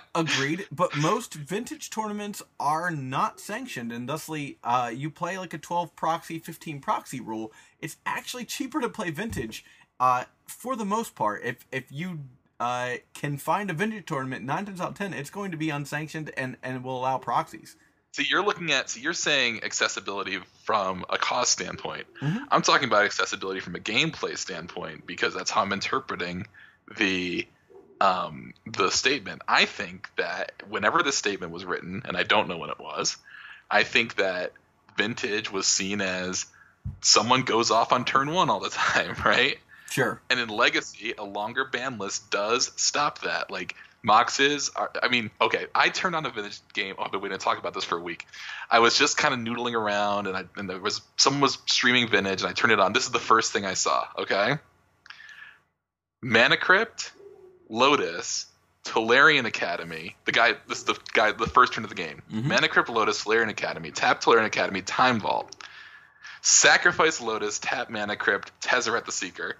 <laughs> Agreed, but most vintage tournaments are not sanctioned, and thusly, uh, you play like a 12 proxy, 15 proxy rule. It's actually cheaper to play vintage, uh, for the most part. If if you uh, can find a vintage tournament, nine times out of ten, it's going to be unsanctioned and and will allow proxies. See, you're looking at, so you're saying accessibility from a cost standpoint. Mhm. I'm talking about accessibility from a gameplay standpoint because that's how I'm interpreting the um, the statement. I think that whenever this statement was written, and I don't know when it was, I think that vintage was seen as someone goes off on turn one all the <laughs> time, right? Sure. And in Legacy, a longer ban list does stop that. Like Moxes are I mean, okay, I turned on a vintage game. Oh, I've been waiting to talk about this for a week. I was just kind of noodling around and I and there was someone was streaming vintage and I turned it on. This is the first thing I saw, okay? Mana Crypt, Lotus, Tolarian Academy. The guy this is the guy the first turn of the game. Mhm. Mana Crypt, Lotus, Tolarian Academy, tap Tolarian Academy, Time Vault. Sacrifice Lotus, tap Mana Crypt, Tezzeret the Seeker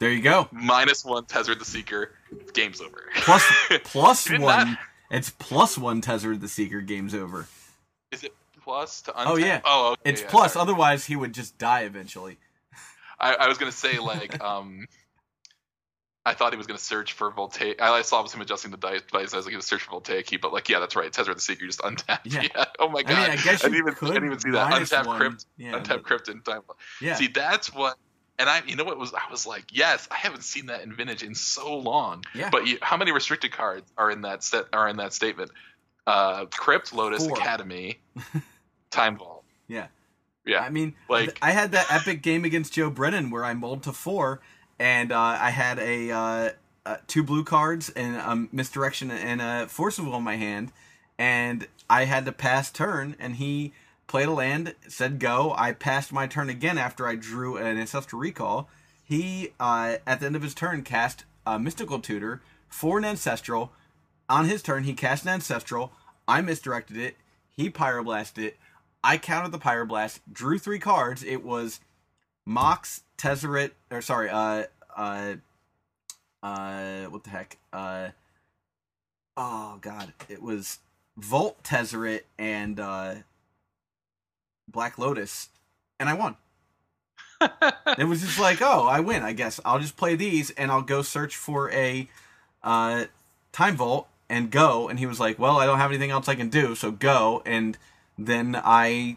There you go. minus one Tezzeret the Seeker, game's over. Plus <laughs> plus one. not- It's plus one Tezzeret the Seeker. Game's over. Is it plus to untap? Oh, yeah. Oh, okay, It's yeah, plus. sorry. Otherwise, he would just die eventually. I, I was gonna say like <laughs> um, I thought he was gonna search for Voltaic. I saw him adjusting the dice. dice. I was like, gonna search for Voltaic key, but like, yeah, that's right. Tezzeret the Seeker, just untapped. Yeah. <laughs> Yeah. Oh my I god. mean, I guess you didn't even, I didn't even see that. minus Untap one. crypt. Yeah, untap but- crypt in time. Yeah. See, that's what. And I, you know what was? I was like, yes, I haven't seen that in vintage in so long. Yeah. But you, how many restricted cards are in that set? Are in that statement? Uh, Crypt, Lotus, Four. Academy, <laughs> Time Vault. Yeah. Yeah. I mean, Like- I had that epic game against Joe Brennan where I mulled to four, and uh, I had a uh, uh, two blue cards and a misdirection and a force of will in my hand, and I had to pass turn, and he played a land, said go. I passed my turn again after I drew an ancestral recall. He uh, at the end of his turn cast a mystical tutor for an ancestral. On his turn, he cast an ancestral. I misdirected it. He pyroblasted it. I countered the pyroblast, drew three cards. It was Mox, Tezzeret, or sorry, uh, uh, uh, what the heck? Uh, oh god, it was Volt, Tezzeret, and uh, Black Lotus, and I won. <laughs> it was just like, oh, I win. I guess I'll just play these, and I'll go search for a uh, time vault and go. And he was like, well, I don't have anything else I can do, so go. And then I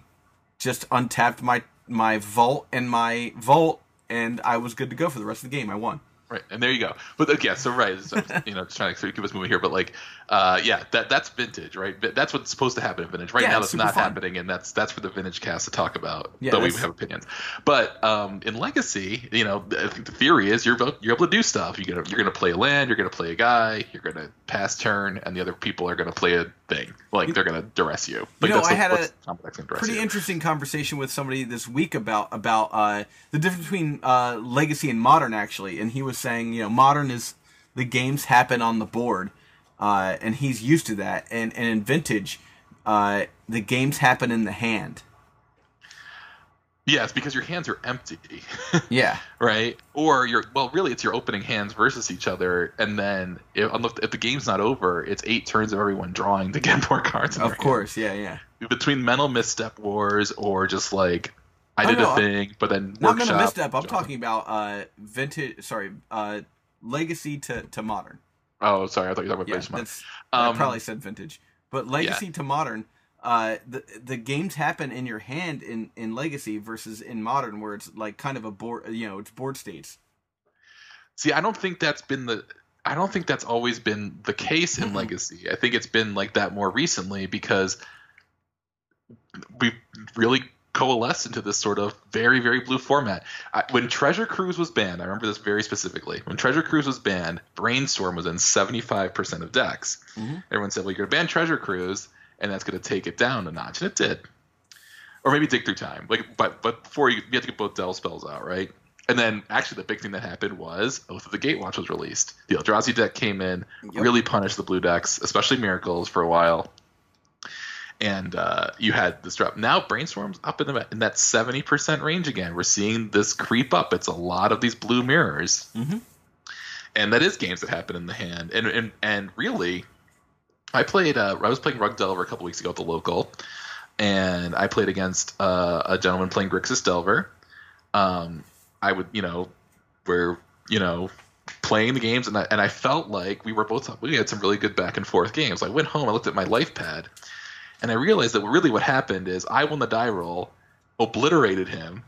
just untapped my my vault and my vault, and I was good to go for the rest of the game. I won. Right, and there you go. But yeah, so right, so, you know, just trying to keep us moving here, but like, uh, yeah, that that's vintage, right? That's what's supposed to happen in vintage. Right Yeah, now, it's that's not fun. happening, and that's that's for the vintage cast to talk about. Yeah, though we have opinions. But um, in Legacy, you know, I think the theory is you're you're able to do stuff. You're gonna you're gonna play a land, you're gonna play a guy, you're gonna pass turn, and the other people are gonna play a thing. Like they're gonna duress you. Like know, that's I had a Pretty you. interesting conversation with somebody this week about about uh, the difference between uh, legacy and modern, actually. And he was saying, you know, modern is the games happen on the board, uh, and he's used to that. And and in vintage, uh, the games happen in the hand. Yes, because your hands are empty, <laughs> Yeah, right? Or you're well, really, it's your opening hands versus each other, and then if, if the game's not over, it's eight turns of everyone drawing to get <laughs> more cards. Of course. Yeah, yeah. between mental misstep wars or just like I Oh, did no, a I'm- thing, but then Not gonna misstep. I'm talking about uh, vintage. Sorry, uh, legacy to, to modern. Oh, sorry, I thought you were talking Yeah, about that's. I Um, probably said vintage, but legacy to modern. Uh, the the games happen in your hand in, in legacy versus in modern, where it's like kind of a board. You know, it's board states. See, I don't think that's been the. I don't think that's always been the case in Legacy. I think it's been like that more recently because we've really coalesced into this sort of very, very blue format. I, when Treasure Cruise was banned, I remember this very specifically. When Treasure Cruise was banned, Brainstorm was in 75% of decks. Mhm. Everyone said, well, you're going to ban Treasure Cruise, and that's going to take it down a notch. And it did. Or maybe Dig Through Time. Like, but but before you, you have to get both Delve spells out, right? And then actually the big thing that happened was Oath of the Gatewatch was released. The Eldrazi deck came in, Yep. really punished the blue decks, especially Miracles for a while. And uh, you had this drop. Now Brainstorm's up in the in that seventy percent range again. We're seeing this creep up. It's a lot of these blue mirrors, Mhm. and that is games that happen in the hand. And and and really, I played. Uh, I was playing Rug Delver a couple weeks ago at the local, and I played against uh, a gentleman playing Grixis Delver. Um, I would, you know, we're, you know, playing the games, and I, and I felt like we were both, we had some really good back and forth games. I went home, I looked at my life pad, and I realized that really what happened is I won the die roll, obliterated him.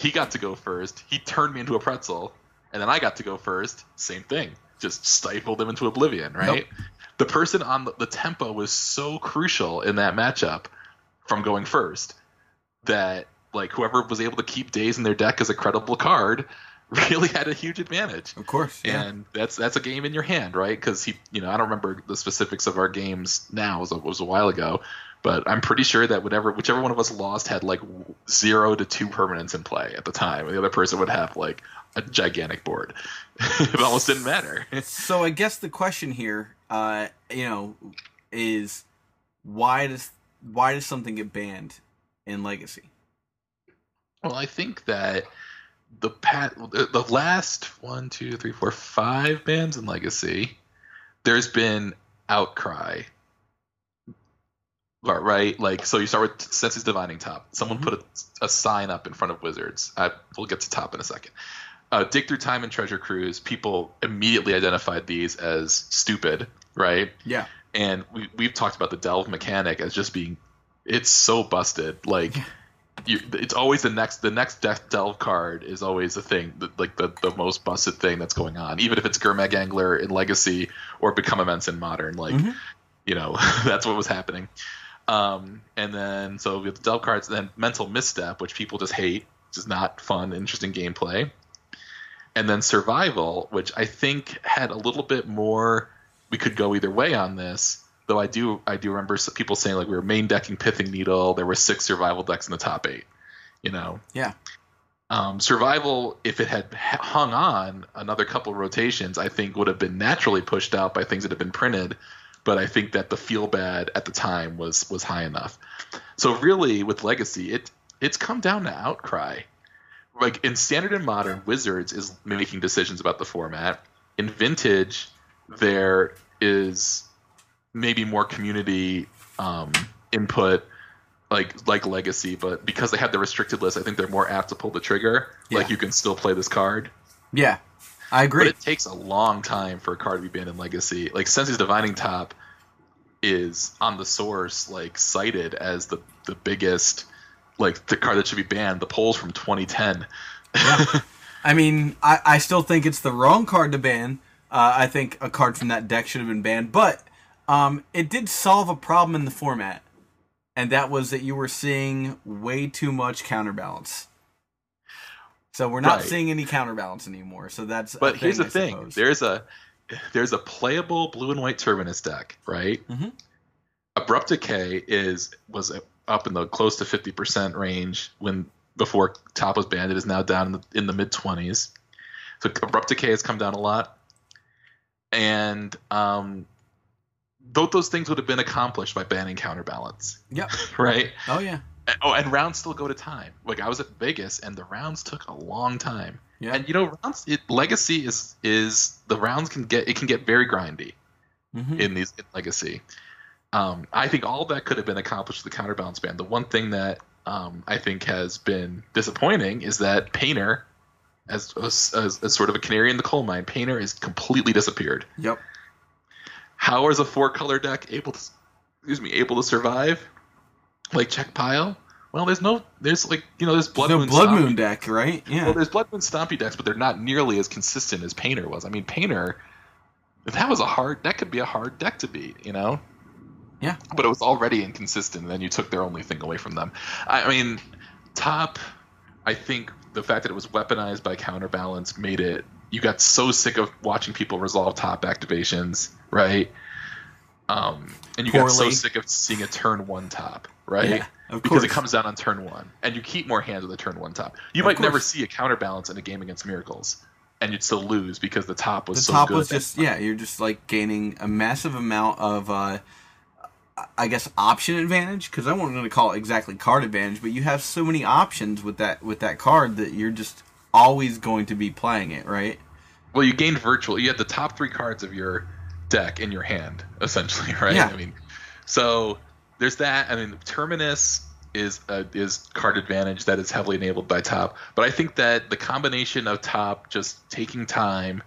He got to go first. He turned me into a pretzel, and then I got to go first. Same thing. Just stifled him into oblivion, right? The person on the, the tempo was so crucial in that matchup from going first that like whoever was able to keep Daze in their deck as a credible card <laughs> really had a huge advantage Of course. Yeah. and that's that's a game in your hand right because he you know i don't remember the specifics of our games now it was a, it was a while ago but i'm pretty sure that whatever whichever one of us lost had like zero to two permanents in play at the time and the other person would have like a gigantic board <laughs> it almost didn't matter <laughs> So I guess the question here, uh, you know, is why does why does something get banned in Legacy? Well, I think that the pat the last one, two, three, four, five bands in Legacy, there's been outcry. Right? Like so, you start with Sensei's Divining Top. Someone put a, a sign up in front of Wizards. I, we'll get to Top in a second. Uh, Dig Through Time and Treasure Cruise. People immediately identified these as stupid, right? Yeah. and we we've talked about the delve mechanic as just being it's so busted like <laughs> you, it's always the next the next death delve card is always the thing the, like the, the most busted thing that's going on even if it's Gurmag Angler in Legacy or Become Immense in Modern like Mhm. you know <laughs> that's what was happening um, and then so we have the delve cards and then Mental Misstep which people just hate which is not fun interesting gameplay and then Survival which I think had a little bit more we could go either way on this. Though I do, I do remember people saying like we were main decking Pithing Needle. There were six survival decks in the top eight. You know, Yeah. um, survival, if it had hung on another couple rotations, I think would have been naturally pushed out by things that have been printed. But I think that the feel bad at the time was was high enough. So really, with Legacy, it it's come down to outcry. Like in Standard and Modern, Wizards is making decisions about the format. In Vintage, there is maybe more community um, input like like legacy but because they have the restricted list i think they're more apt to pull the trigger. Like you can still play this card. Yeah. I but agree. it takes a long time for a card to be banned in legacy. Like Sensei's Divining Top is on the source like cited as the the biggest like the card that should be banned. The polls from 2010 <laughs> I mean, I, I still think it's the wrong card to ban. Uh, I think a card from that deck should have been banned, but um, it did solve a problem in the format, and that was that you were seeing way too much counterbalance. So we're not Right. seeing any counterbalance anymore. So that's. a But here's the I thing: suppose. there's a there's a playable blue and white Terminus deck, right? Mhm. Abrupt Decay is was up in the close to fifty percent range when before top was banned. It is now down in the, in the mid twenties. So Abrupt Decay has come down a lot. and um, both those things would have been accomplished by banning counterbalance, Yep. <laughs> right? Oh yeah. Oh, and rounds still go to time. Like I was at Vegas, and the rounds took a long time. Yeah. And you know, rounds it, legacy is is the rounds can get it can get very grindy Mhm. in these in legacy. Um, I think all that could have been accomplished with the counterbalance ban. The one thing that um, I think has been disappointing is that Painter, as, as as sort of a canary in the coal mine, Painter has completely disappeared. Yep. How is a four color deck able to excuse me able to survive? Like Czech pile? Well, there's no there's like you know there's blood the moon Blood Stompy- Moon deck, right? Yeah. Well, there's blood moon stompy decks, but they're not nearly as consistent as Painter was. I mean, Painter that was a hard that could be a hard deck to beat, you know. Yeah. But it was already inconsistent, and then you took their only thing away from them. I mean, top. I think the fact that it was weaponized by counterbalance made it. You got so sick of watching people resolve top activations, right? Um, and you got so sick of seeing a turn one top, right? Yeah, of because it comes down on turn one, and you keep more hands with a turn one top. You Of might never see a counterbalance in a game against miracles, and you'd still lose because the top was the so top good. was just yeah you're just like gaining a massive amount of uh i guess option advantage because i wasn't going to call it exactly card advantage but you have so many options with that with that card that you're just always going to be playing it right Well, you gained virtual. You had the top three cards of your deck in your hand, essentially, <laughs> right? Yeah. I mean, so there's that. I mean, Terminus is uh, is card advantage that is heavily enabled by top, but I think that the combination of top just taking time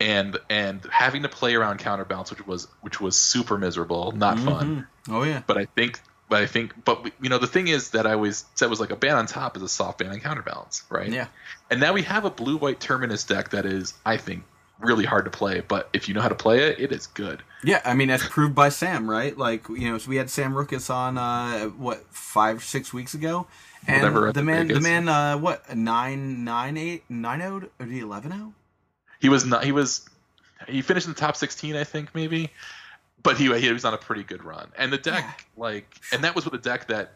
and and having to play around counterbalance, which was which was super miserable, not fun. Mhm. oh yeah But I think, but I think, but you know, the thing is that I always said was like a ban on top is a soft ban on counterbalance, right? yeah And now we have a blue white terminus deck that is, I think, really hard to play. But if you know how to play it, it is good. yeah i mean that's proved by sam right like you know so we had sam rookus on uh what five six weeks ago and Whatever the man the man uh what nine nine eight nine oh or the eleven oh He was not. He was. He finished in the top sixteen, I think, maybe. But he he was on a pretty good run. And the deck, like, and that was with a deck that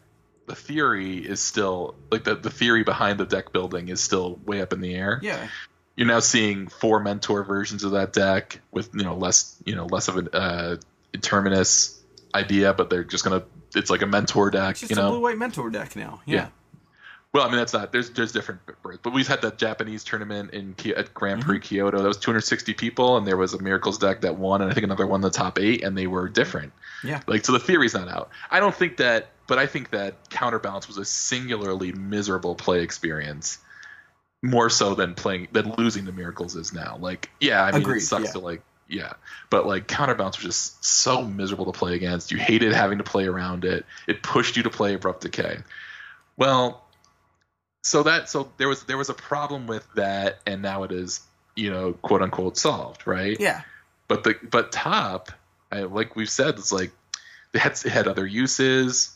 the theory is still like the the theory behind the deck building is still way up in the air. yeah You're now seeing four mentor versions of that deck with you know less you know less of an uh, terminus idea, but they're just gonna. It's like a mentor deck, it's just you a know. blue white mentor deck now yeah. Yeah. Well, I mean that's not there's there's different births, but we've had that Japanese tournament in at Grand Prix Mm-hmm. Kyoto. That was 260 people, and there was a Miracles deck that won, and I think another one in the top eight, and they were different. Yeah. Like so, the theory's not out. I don't think that, but I think that Counterbalance was a singularly miserable play experience, more so than playing than losing the Miracles is now. Like, yeah, I mean Agreed, it sucks yeah. to like. Yeah, but like counterbalance was just so miserable to play against. You hated having to play around it. It pushed you to play abrupt decay. Well, so that so there was there was a problem with that, and now it is you know quote unquote solved, right? Yeah. But the but top, I, like we've said, it's like it had, it had other uses.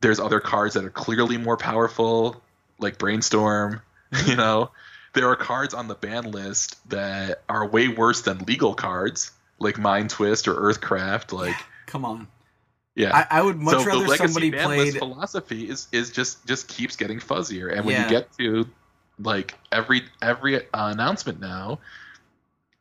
There's other cards that are clearly more powerful, like Brainstorm. <laughs> You know, there are cards on the ban list that are way worse than legal cards, like Mind Twist or Earthcraft. Like, Come on. Yeah, I, I would much so rather the legacy somebody played. philosophy is is just just keeps getting fuzzier, and when Yeah. you get to like every every uh, announcement now,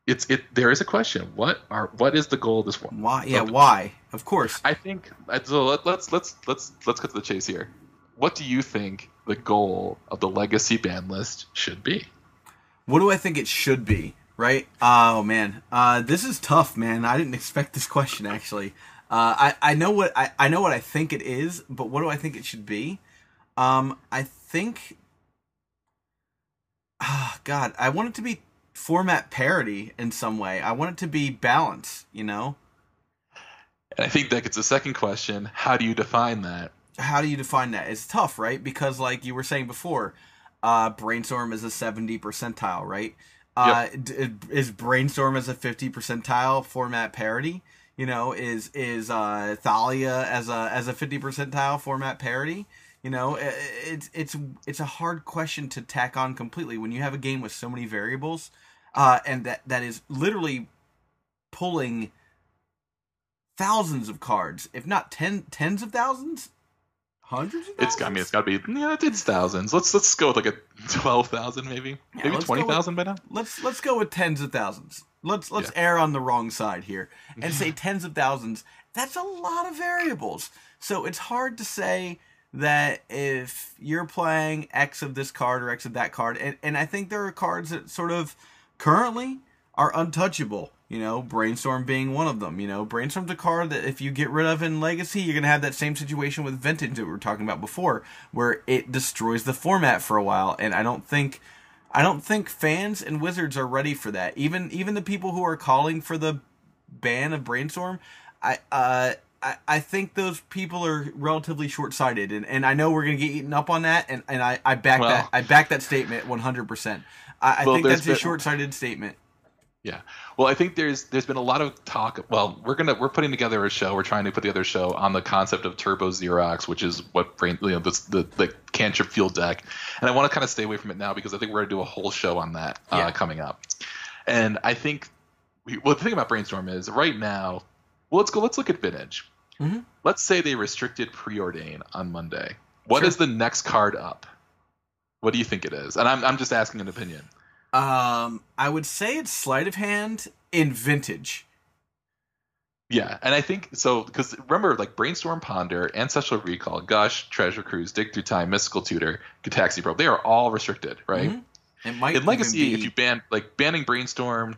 it's it there is a question. What are what is the goal of this one? Why? Yeah, why? Of course. I think uh, so. Let, let's let's let's let's cut to the chase here. What do you think the goal of the legacy ban list should be? What do I think it should be? Right? Oh man, uh, this is tough, man. I didn't expect this question actually. Uh, I I know what I, I know what I think it is, but what do I think it should be? Um, I think. Ah, God, I want it to be format parity in some way. I want it to be balance. You know, And I think that gets a second question. How do you define that? how do you define that? It's tough, right? Because like you were saying before, uh, brainstorm is a seventy percentile, right? Uh, d- is brainstorm as a fifty percentile format parity? You know, is is uh, Thalia as a as a fifty percentile format parity? You know, it's it's it's a hard question to tack on completely when you have a game with so many variables, uh, and that that is literally pulling thousands of cards, if not ten tens of thousands, hundreds of thousands. It's I mean it's got to be yeah it's thousands. Let's let's go with like a <laughs> twelve thousand maybe Yeah, maybe twenty thousand by now. let's let's go with tens of thousands. Let's let's err on the wrong side here and say <laughs> tens of thousands. That's a lot of variables. So it's hard to say that if you're playing X of this card or X of that card, and, and I think there are cards that sort of currently are untouchable. You know, Brainstorm being one of them. You know, Brainstorm's a card that if you get rid of in Legacy, you're gonna have that same situation with Vintage that we were talking about before, where it destroys the format for a while. And I don't think, I don't think fans and Wizards are ready for that. Even even the people who are calling for the ban of Brainstorm, I uh. I, I think those people are relatively short sighted and, and I know we're gonna get eaten up on that and, and I, I back Well- that I back that statement one hundred percent. I, I Well, think that's a short sighted statement. Yeah. Well, I think there's there's been a lot of talk. Well, we're gonna we're putting together a show. We're trying to put together a show on the concept of Turbo Xerox, which is what brain you know the the, the cantrip field deck. And I want to kind of stay away from it now because I think we're gonna do a whole show on that uh, Yeah. coming up. And I think we, well, the thing about Brainstorm is right now. Well, let's go. Let's look at Vintage. Mhm. Let's say they restricted preordain on Monday. What Sure. is the next card up? What do you think it is? And I'm I'm just asking an opinion. Um, I would say it's sleight of hand in vintage. Yeah, and I think so because remember, like Brainstorm, Ponder, Ancestral Recall, Gush, Treasure Cruise, Dig Through Time, Mystical Tutor, Gitaxian Probe, they are all restricted, right? Mhm. It might In Legacy, be, if you ban like banning Brainstorm,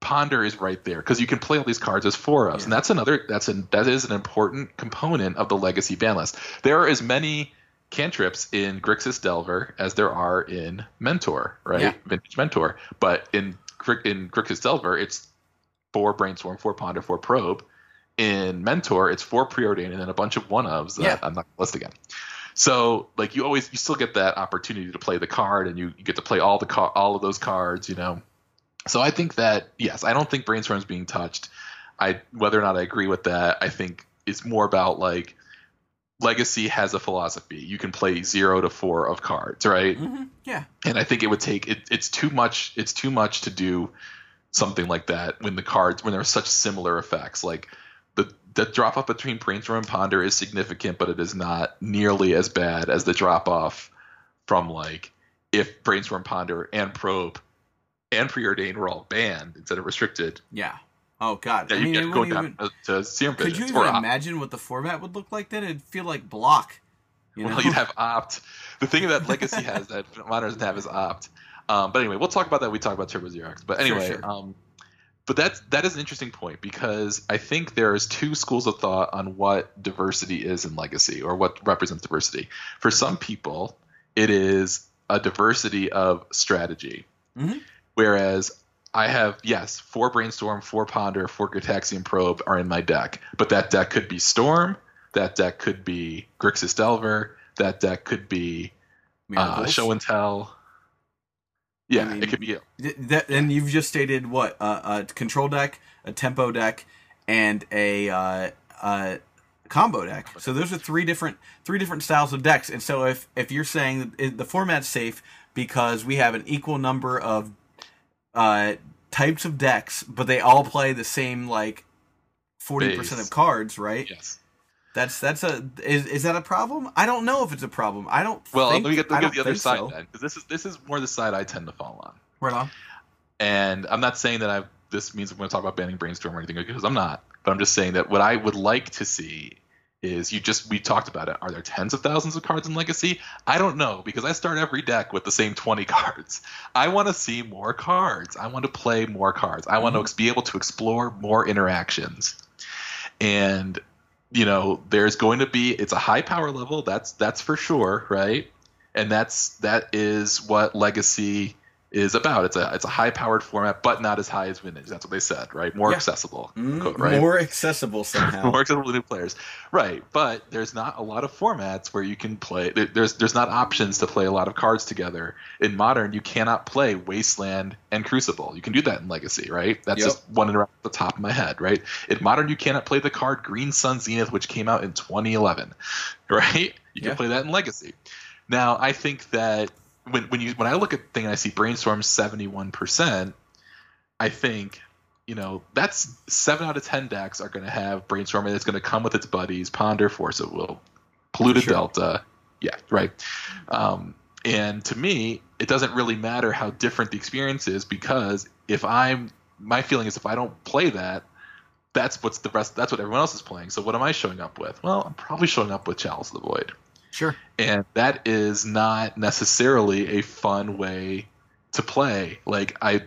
Ponder is right there because you can play all these cards as four ofs, Yeah. and that's another that's an that is an important component of the Legacy ban list. There are as many cantrips in Grixis Delver as there are in Mentor, right? Yeah. Vintage Mentor, but in in Grixis Delver, it's four Brainstorm, four Ponder, four Probe. In Mentor, it's four Preordain and then a bunch of one ofs that Yeah. I'm not going to list again. So like you always you still get that opportunity to play the card and you, you get to play all the car all of those cards, you know. So I think that yes, I don't think brainstorm's being touched. I whether or not I agree with that, I think it's more about like Legacy has a philosophy. You can play zero to four of cards, right? Mhm. yeah, and I think it would take it, it's too much it's too much to do something like that when the cards when there are such similar effects like the the drop off between brainstorm and ponder is significant but it is not nearly as bad as the drop off from like if brainstorm ponder and probe and preordain were all banned instead of restricted yeah. Oh god. yeah I mean, go down to, serum could you even imagine what the format would look like then? It'd feel like block. You know? Well, you'd have opt. The thing that Legacy <laughs> has that Modern doesn't have is opt. Um, but anyway, we'll talk about that. We talk about Turbo Xerox. But anyway, sure. um, but that's that is an interesting point because I think there's two schools of thought on what diversity is in Legacy or what represents diversity. For some people, it is a diversity of strategy, Mhm. whereas I have yes, four brainstorm, four ponder, four Gitaxian probe are in my deck, but that deck could be storm. That deck could be Grixis Delver. That deck could be uh, show and tell. Yeah, I mean, it could be. Th- that, and you've just stated what uh, a control deck, a tempo deck, and a uh, uh, combo deck. So those are three different three different styles of decks. And so if if you're saying that the format's safe because we have an equal number of uh, types of decks, but they all play the same like forty percent of cards, right? Yes. That's that's a is is that a problem? I don't know if it's a problem. I don't. Well, think, let me get, let me get the other side so. then, because this is this is more the side I tend to fall on. Right on. And I'm not saying that I this means I'm going to talk about banning brainstorm or anything because I'm not. But I'm just saying that what I would like to see is you just we talked about it. Are there tens of thousands of cards in Legacy? I don't know because I start every deck with the same 20 <laughs> cards. I want to see more cards. I want to play more cards. I want to mm-hmm. be able to explore more interactions. And you know, there's going to be it's a high power level. That's that's for sure, right? And that's that is what Legacy is about. It's a it's a high powered format, but not as high as Vintage. That's what they said, right? More Yeah. accessible, Mm, quote, right? More accessible somehow. <laughs> more accessible to new players, right? But there's not a lot of formats where you can play. There's there's not options to play a lot of cards together. In modern, you cannot play Wasteland and Crucible. You can do that in Legacy, right? That's Yep. just one around the top of my head, right? In modern, you cannot play the card Green Sun Zenith, which came out in 2011, <laughs> right? You can Yeah. play that in Legacy. Now, I think that when when you when I look at the thing and I see Brainstorm 71 percent, I think you know that's seven out of ten decks are going to have brainstorming that's going to come with its buddies ponder force of will polluted Sure. delta yeah right um, and to me it doesn't really matter how different the experience is because if i'm my feeling is if I don't play that, that's what's the rest. That's what everyone else is playing. So what am I showing up with? Well, I'm probably showing up with Chalice of the Void, Sure. and that is not necessarily a fun way to play. Like I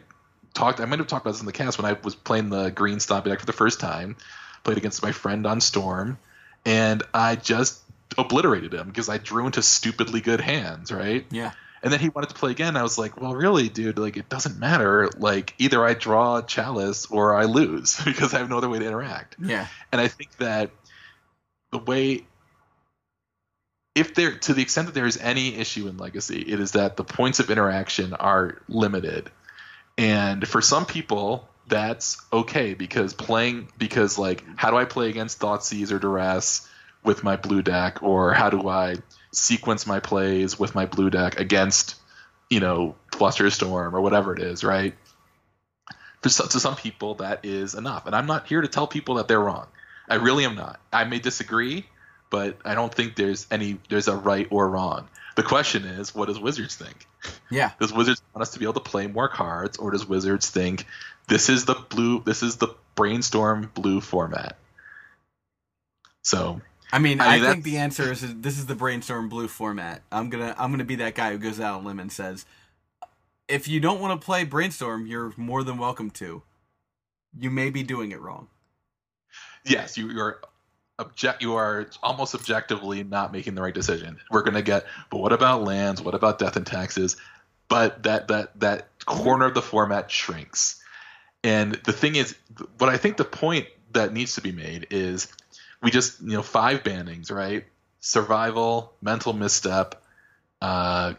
talked, I might have talked about this in the cast when I was playing the Green Stompy deck for the first time. Played against my friend on Storm, and I just obliterated him because I drew into stupidly good hands, right? Yeah. And then he wanted to play again. I was like, well, really, dude, like it doesn't matter. Like either I draw Chalice or I lose <laughs> because I have no other way to interact. Yeah. And I think that the way, if there, to the extent that there is any issue in Legacy, it is that the points of interaction are limited. And for some people, that's okay because playing, because like, how do I play against Thoughtseize or Duress with my blue deck, or how do I sequence my plays with my blue deck against, you know, Flusterstorm or whatever it is, right? For to some people, that is enough. And I'm not here to tell people that they're wrong. I really am not. I may disagree, but I don't think there's any there's a right or wrong. The question is, what does Wizards think? Yeah. Does Wizards want us to be able to play more cards, or does Wizards think this is the blue, this is the brainstorm blue format? So I mean, I I, think the answer is this is the brainstorm blue format. I'm gonna I'm gonna be that guy who goes out on a limb and says, if you don't want to play brainstorm, you're more than welcome to. You may be doing it wrong. yes, you, you're object you are almost objectively not making the right decision. We're gonna get, but what about lands? What about death and taxes? But that that that corner of the format shrinks. And the thing is, what I think the point that needs to be made is, we just you know five bannings, right? Survival, mental misstep, uh,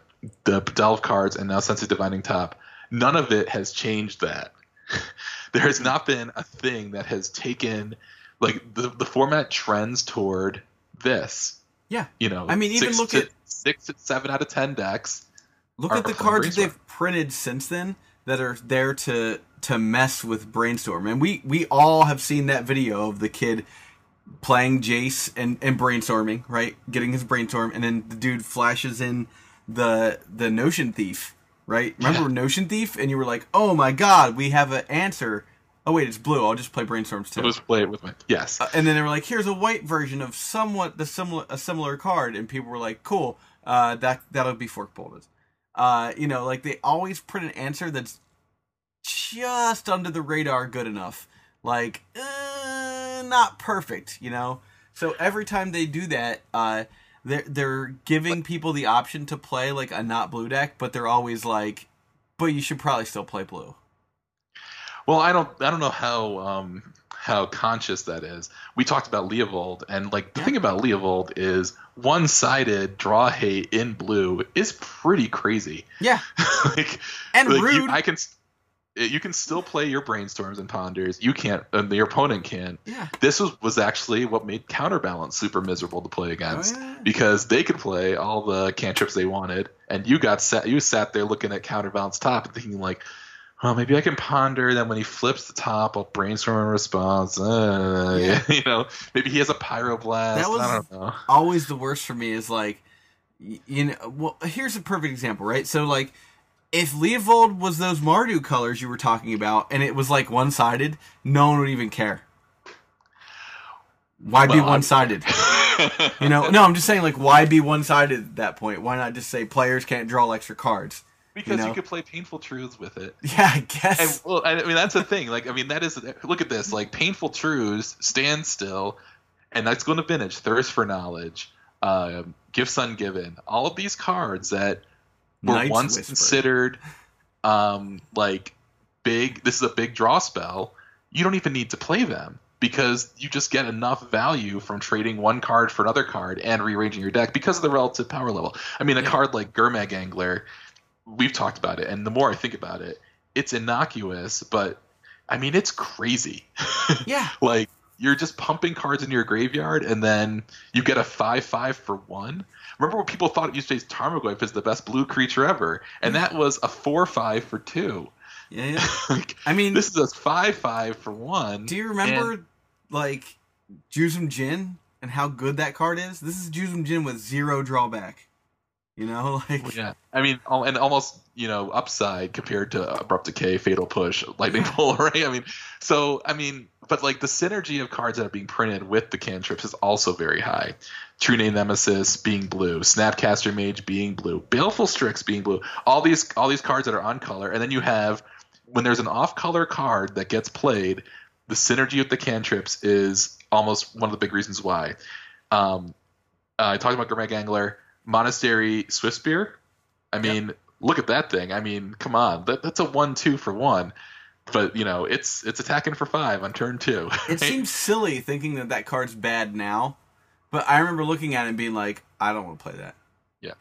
the delve cards, and now Sensei's Divining Top. None of it has changed that. <laughs> there has not been a thing that has taken like the the format trends toward this. Yeah. You know, I mean, even look at- six, to seven out of ten decks. Look at the cards Brainstorm. they've printed since then that are there to to mess with brainstorm. And we we all have seen that video of the kid playing Jace and, and brainstorming, right? Getting his brainstorm, and then the dude flashes in the the Notion Thief, right? Remember Notion Thief? And you were like, oh my god, we have an answer. Oh wait, it's blue. I'll just play brainstorms too. Let's play it with my yes. Uh, and then they were like, "Here's a white version of somewhat the similar a similar card," and people were like, "Cool, uh, that that'll be fork bolted." Uh, you know, like they always print an answer that's just under the radar, good enough, like uh, not perfect, you know. So every time they do that, uh, they're they're giving people the option to play like a not blue deck, but they're always like, "But you should probably still play blue." Well, I don't I don't know how um how conscious that is. We talked about Leovold, and like the thing about Leovold is one sided draw hate in blue is pretty crazy. Yeah, <laughs> like and like, you- rude. I can you can still play your brainstorms and ponders. You can't, and your opponent can. yeah, This was was actually what made counterbalance super miserable to play against Oh, yeah. because they could play all the cantrips they wanted, and you got sat you sat there looking at counterbalance top and thinking like, well, maybe I can ponder. Then when he flips the top, I'll brainstorm a response. Uh, Yeah. <laughs> you know, maybe he has a pyroblast. That was- I don't know. always the worst for me is like you know well here's a perfect example right so like if Leovold was those Mardu colors you were talking about and it was like one sided no one would even care why be Well, I'm- one sided <laughs> you know no I'm just saying like why be one sided at that point why not just say players can't draw extra cards because you, know? could play painful truths with it. <laughs> yeah I guess And well, I mean that's the thing. Like I mean that is look at this. Like painful truths, stand still, and that's going to vintage. Thirst for knowledge, uh, gifts ungiven. All of these cards that were Night's once Whisper. considered um, like big. This is a big draw spell. You don't even need to play them because you just get enough value from trading one card for another card and rearranging your deck because of the relative power level. I mean, a Yeah. card like Gurmag Angler, we've talked about it, and the more I think about it, it's innocuous, but I mean, it's crazy. <laughs> yeah like you're just pumping cards into your graveyard, and then you get a five-five for one. Remember when people thought Yesterday's Tarmogoyf is the best blue creature ever, and that was a four-five for two. yeah, yeah. <laughs> like, I mean this is a five-five for one. Do you remember like Juzam Djinn and how good that card is? This is Juzam Djinn with zero drawback. You know, <laughs> like Yeah, I mean, and almost you know upside compared to abrupt decay, fatal push, <laughs> lightning bolt, right? I mean, so I mean, but like the synergy of cards that are being printed with the cantrips is also very high. True Name Nemesis being blue, Snapcaster Mage being blue, Baleful Strix being blue. All these all these cards that are on color, and then you have when there's an off color card that gets played, the synergy with the cantrips is almost one of the big reasons why. Um, uh, I talked about Gurmag Angler, Monastery Swiftspear. I mean, look at that thing. I mean, come on, that, that's a one-two for one. But you know, it's it's attacking for five on turn two. <laughs> it seems silly thinking that that card's bad now, but I remember looking at it and being like, I don't want to play that. Yeah.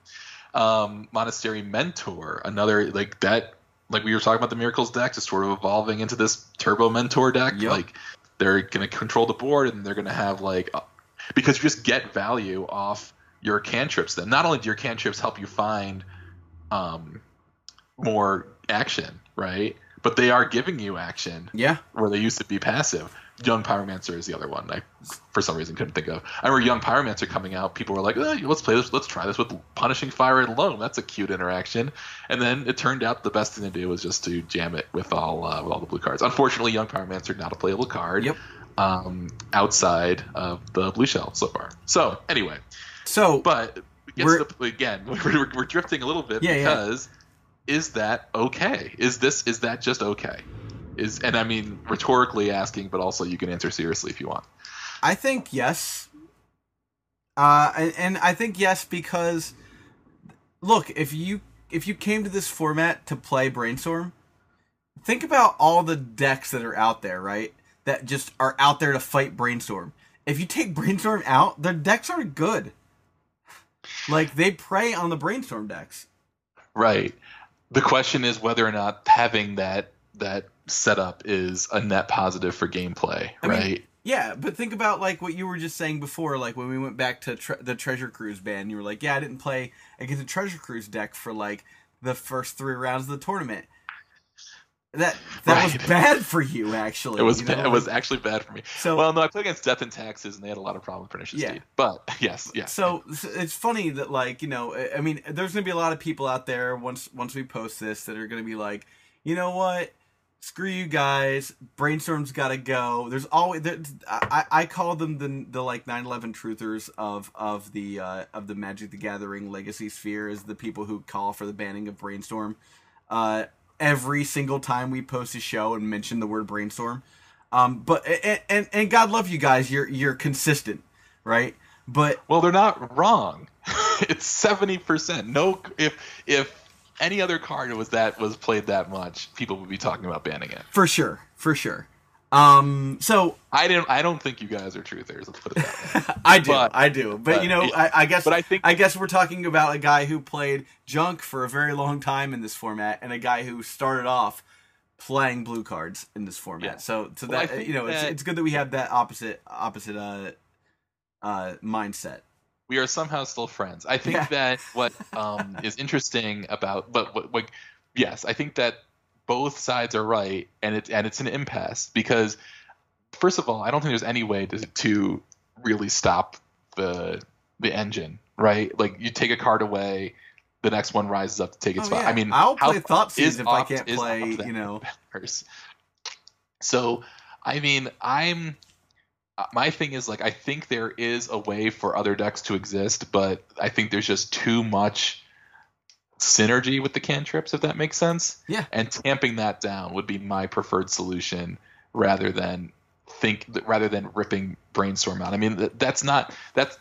Um, Monastery Mentor, another like that. Like we were talking about the Miracles deck, is sort of evolving into this Turbo Mentor deck. Yep. Like they're going to control the board, and they're going to have like because you just get value off your cantrips. Then not only do your cantrips help you find um, more action, right? But they are giving you action Yeah, where they used to be passive. Young Pyromancer is the other one. I, for some reason, couldn't think of. I remember Young Pyromancer coming out. People were like, oh, "Let's play this. Let's try this with Punishing Fire and Loam. That's a cute interaction." And then it turned out the best thing to do was just to jam it with all uh, with all the blue cards. Unfortunately, Young Pyromancer not a playable card. Yep. Um, outside of the blue shell so far. So anyway, so but the, again, <laughs> we're, we're drifting a little bit Yeah, yeah. because is that okay? Is this is that just okay? Is and I mean rhetorically asking, but also you can answer seriously if you want. I think yes. Uh, and, and I think yes because, look, if you if you came to this format to play Brainstorm, think about all the decks that are out there, right? That just are out there to fight Brainstorm. If you take Brainstorm out, their decks aren't good. Like they prey on the Brainstorm decks. Right. The question is whether or not having that that setup is a net positive for gameplay, I mean, right? Yeah, but think about like what you were just saying before, like when we went back to tre- the Treasure Cruise ban, you were like, "Yeah, I didn't play against a Treasure Cruise deck for like the first three rounds of the tournament." That that was bad for you, actually. it was you know, ba- it was actually bad for me. so. well, no, I played against Death and Taxes, and they had a lot of problems with Pernicious Yeah. Deed. But <laughs> yes, yes. so so it's funny that like you know I- I mean there's gonna be a lot of people out there once once we post this that are gonna be like you know what screw you guys brainstorm's gotta go there's always there, I, I call them the the like 9-11 truthers of of the uh, of the Magic the Gathering legacy sphere is the people who call for the banning of brainstorm uh, every single time we post a show and mention the word brainstorm um, but and, and and God love you guys you're you're consistent right but Well, they're not wrong. <laughs> it's seventy percent. No, if if any other card was that was played that much, people would be talking about banning it. For sure, for sure. Um, so I didn't. I don't think you guys are truthers. Let's put it that way. <laughs> I do, But- I do, but, but- you know, I, I guess, but I think- I guess we're talking about a guy who played junk for a very long time in this format, and a guy who started off playing blue cards in this format. Yeah. So, so Well, that you know, it's it's good that we have that opposite opposite uh, uh, mindset. we are somehow still friends. I think Yeah. that what <laughs> um, is interesting about, but what, what, yes, I think that both sides are right, and it's and it's an impasse because, first of all, I don't think there's any way to to really stop the the engine, right? Like you take a card away, the next one rises up to take its Oh, spot. yeah. I mean, I'll how play Thoughtseize if I can't play, you know. matters. So, I mean, I'm. My thing is like I think there is a way for other decks to exist, but I think there's just too much synergy with the cantrips, if that makes sense. Yeah. And tamping that down would be my preferred solution, rather than think rather than ripping brainstorm out. I mean, that's not that's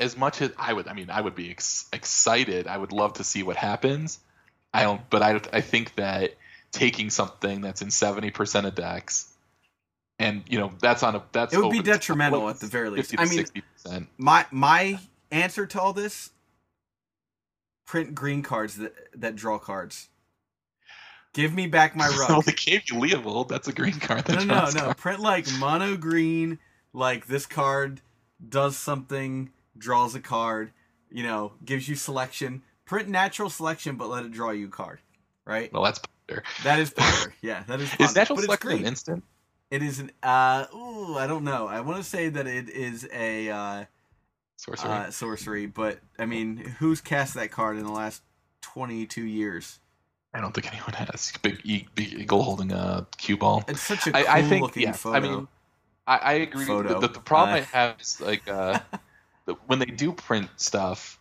as much as I would. I mean, I would be ex- excited. I would love to see what happens. I don't, but I I think that taking something that's in seventy percent of decks, and you know that's on a that's It would be over the top, detrimental at the very least. I mean, 60 percent. my my answer to all this: print green cards that that draw cards. Give me back my Well, <laughs> rug. they gave you Leovold. That's a green card. no, no, no. cards. Print like mono green. Like this card does something, draws a card. You know, gives you selection. Print natural selection, but let it draw you a card. Right. Well, that's better. That is power. <laughs> yeah, that is. Is natural but selection an instant? It is an uh ooh, I don't know. I want to say that it is a uh Sorcery. uh, sorcery. But I mean, who's cast that card in the last twenty two years? I don't think anyone has big, big eagle holding a cue ball. It's such a cool I, I think looking yeah. photo. I mean, I, I agree. The, the problem Uh. I have is like uh, <laughs> when they do print stuff,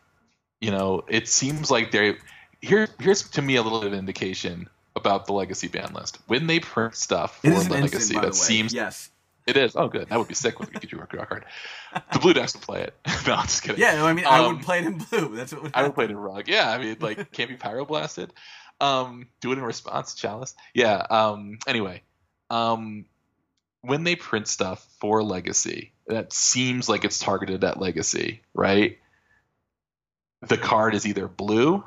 you know, it seems like they're here. Here's to me a little bit of indication about the legacy ban list. When they print stuff for it is an legacy, instant, that seems yes. It is. Oh, good. That would be sick Pikachu or draw card. The blue decks would play it. <laughs> no, I'm just kidding. Yeah, no, I mean, I Um, would play it in blue. That's what would I would play it in rug. Yeah, I mean, like, can't be pyroblasted. Um, do it in response, chalice. Yeah. Um. Anyway, um, when they print stuff for Legacy, that seems like it's targeted at Legacy, right? The card is either blue,